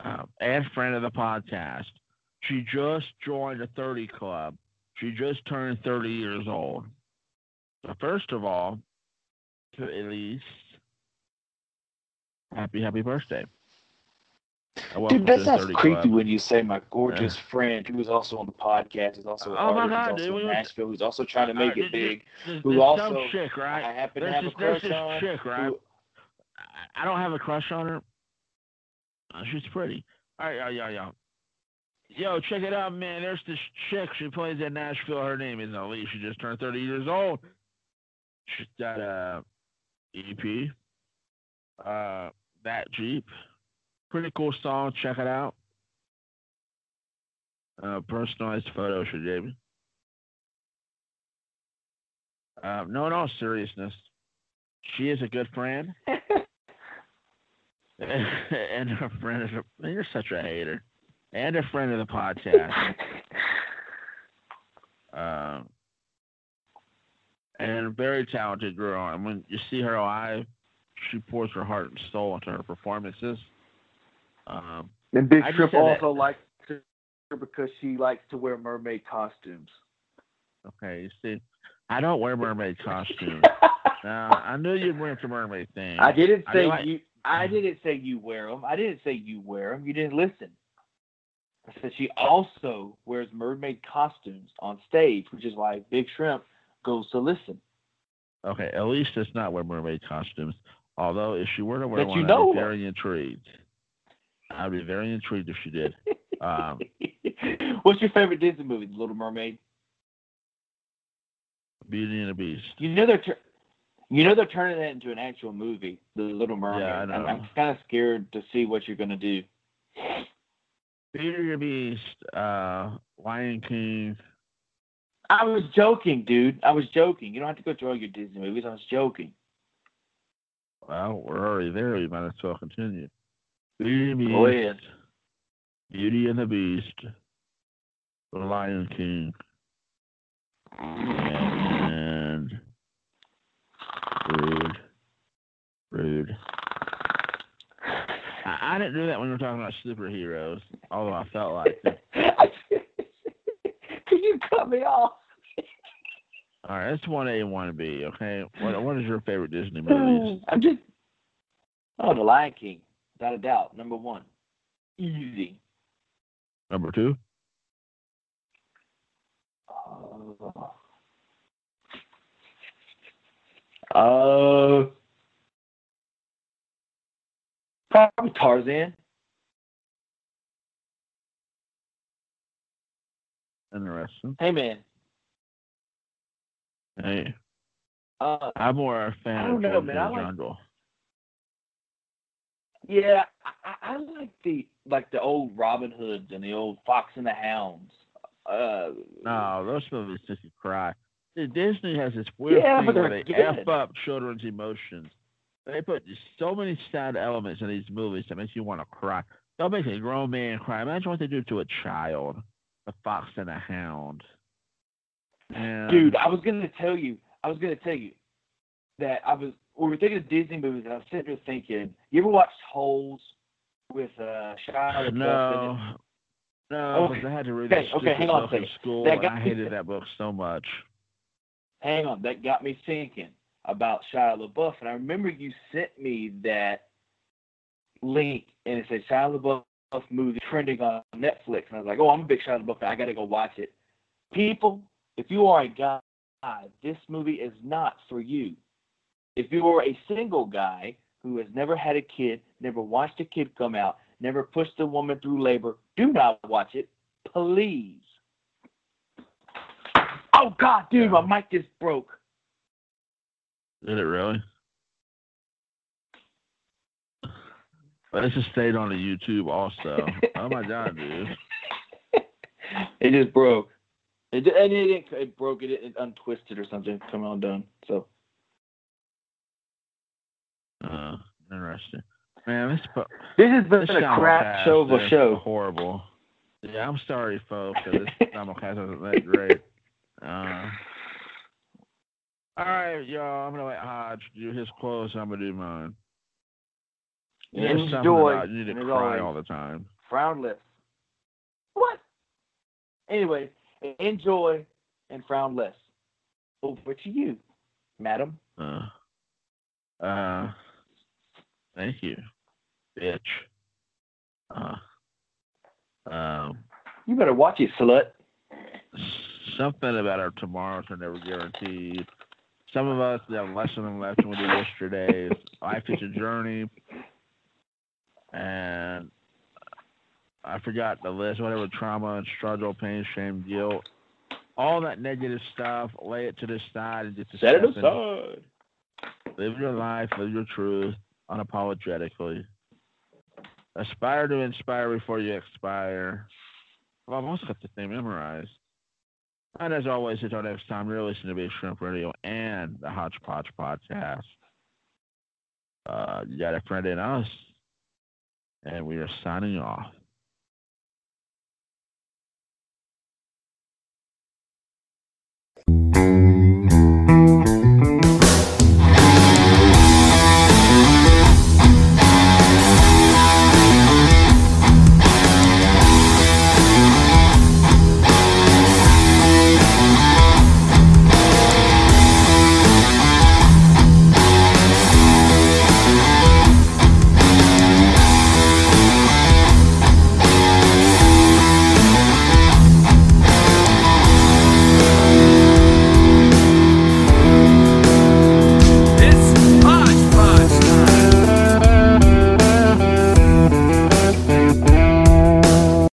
um, and friend of the podcast. She just joined a 30 club. She just turned 30 years old. So first of all, to Elise, happy, happy birthday. Dude, that sounds creepy Club. when you say my gorgeous friend who's also on the podcast, is also Oh my artist, God, who's dude, also in Nashville, who's also trying to make Uh, it big. This, who this also- chick, right? I happen to have this, a there's crush this on. chick, right? who- I- don't have a crush on her. Uh, she's pretty. All right, yeah, yeah, yeah. Yo, check it out, man. There's this chick. She plays in Nashville. Her name is Elise. She just turned 30 years old. She's got a EP. Uh, that Jeep. Pretty cool song. Check it out. Uh, personalized photo she gave me. Um, no, no seriousness. She is a good friend. and her friend a, you're such a hater. And a friend of the podcast. Um, and a very talented girl. And when you see her live, she pours her heart and soul into her performances. Um, And Big I Shrimp that- also likes her because she likes to wear mermaid costumes. okay, you see, I don't wear mermaid costumes. now, I knew you'd went to mermaid thing. I didn't say like- you. I didn't say you wear them. I didn't say you wear them. You didn't listen. I said she also wears mermaid costumes on stage, which is why Big Shrimp goes to listen. Okay, at least it's not wear mermaid costumes. Although, if she were to wear That one, you I'd know be very intrigued. I'd be very intrigued if she did. Um, What's your favorite Disney movie? The Little Mermaid. Beauty and the Beast. You know they're tur- you know they're turning that into an actual movie, The Little Mermaid. I I'm. I'm kind of scared to see what you're gonna do. Beauty and the Beast, uh, Lion King. I was joking, dude. I was joking. You don't have to go through all your Disney movies. I was joking. Well, we're already there. We might as well continue. Beauty and the Beast. Go ahead. Beauty and the Beast. The Lion King. And rude. Rude. I, I didn't do that when we were talking about superheroes, although I felt like it. Could you cut me off? All right, that's one A and one B. Okay, what what is your favorite Disney movies? I'm just. Oh, The Lion King, without a doubt, number one. Easy. Number two. Uh, uh, probably Tarzan. Interesting. Hey man, Hey, uh, I'm more a I fan don't of know, man. I the like- Jungle. yeah, I, I I like the like the old Robin Hoods and the old Fox and the Hounds. Uh, No, those movies you cry. Disney has this weird Yeah, thing where they good. f up children's emotions. They put so many sad elements in these movies that makes you want to cry. They'll make a grown man cry. Imagine what they do to a child. The Fox and the Hound. Dude, I was gonna tell you. I was gonna tell you that I was. We were thinking of Disney movies, and I was sitting there thinking. You ever watched Holes with uh, Shia LaBeouf in no, no, Okay. I had to read Okay, that okay, hang on a school, That I hated thi- that book so much. Hang on, that got me thinking about Shia LaBeouf, and I remember you sent me that link, and it said Shia LaBeouf movie trending on Netflix, and I was like, oh, I'm a big Shia LaBeouf fan. I got to go watch it. People, if you are a guy, this movie is not for you. If you are a single guy who has never had a kid, never watched a kid come out, never pushed a woman through labor, do not watch it, please. Oh God, dude, my mic just broke. Did it really? But this just stayed on the YouTube also. oh my god, dude. It just broke. It and it didn't. It broke. It, it untwisted or something. Come on, done. So Uh, interesting. Man, this, this has been this a crap show of a show. Horrible. Yeah, I'm sorry, folks. This simulcast wasn't that great. Uh, all right, y'all. I'm gonna let Hodge do his close. I'm gonna do mine. There's Enjoy. you need to cry always, all the time. Frownless. What? Anyway, enjoy and frown less. Over to you, madam. Uh, uh, thank you, bitch. Uh, um, You better watch it, slut. something about our tomorrows are never guaranteed. Some of us have less than them left than we did yesterday. Life is a journey, and I forgot the list. Whatever trauma and struggle, pain, shame, guilt, all that negative stuff. Lay it to the side and just Set it aside. Live your life, live your truth unapologetically. Aspire to inspire before you expire. Well, I've almost got the thing memorized. And as always, until next time, you're listening to Big Shrimp Radio and the Hodgepodge Podcast. Uh, you got a friend in us, and we are signing off.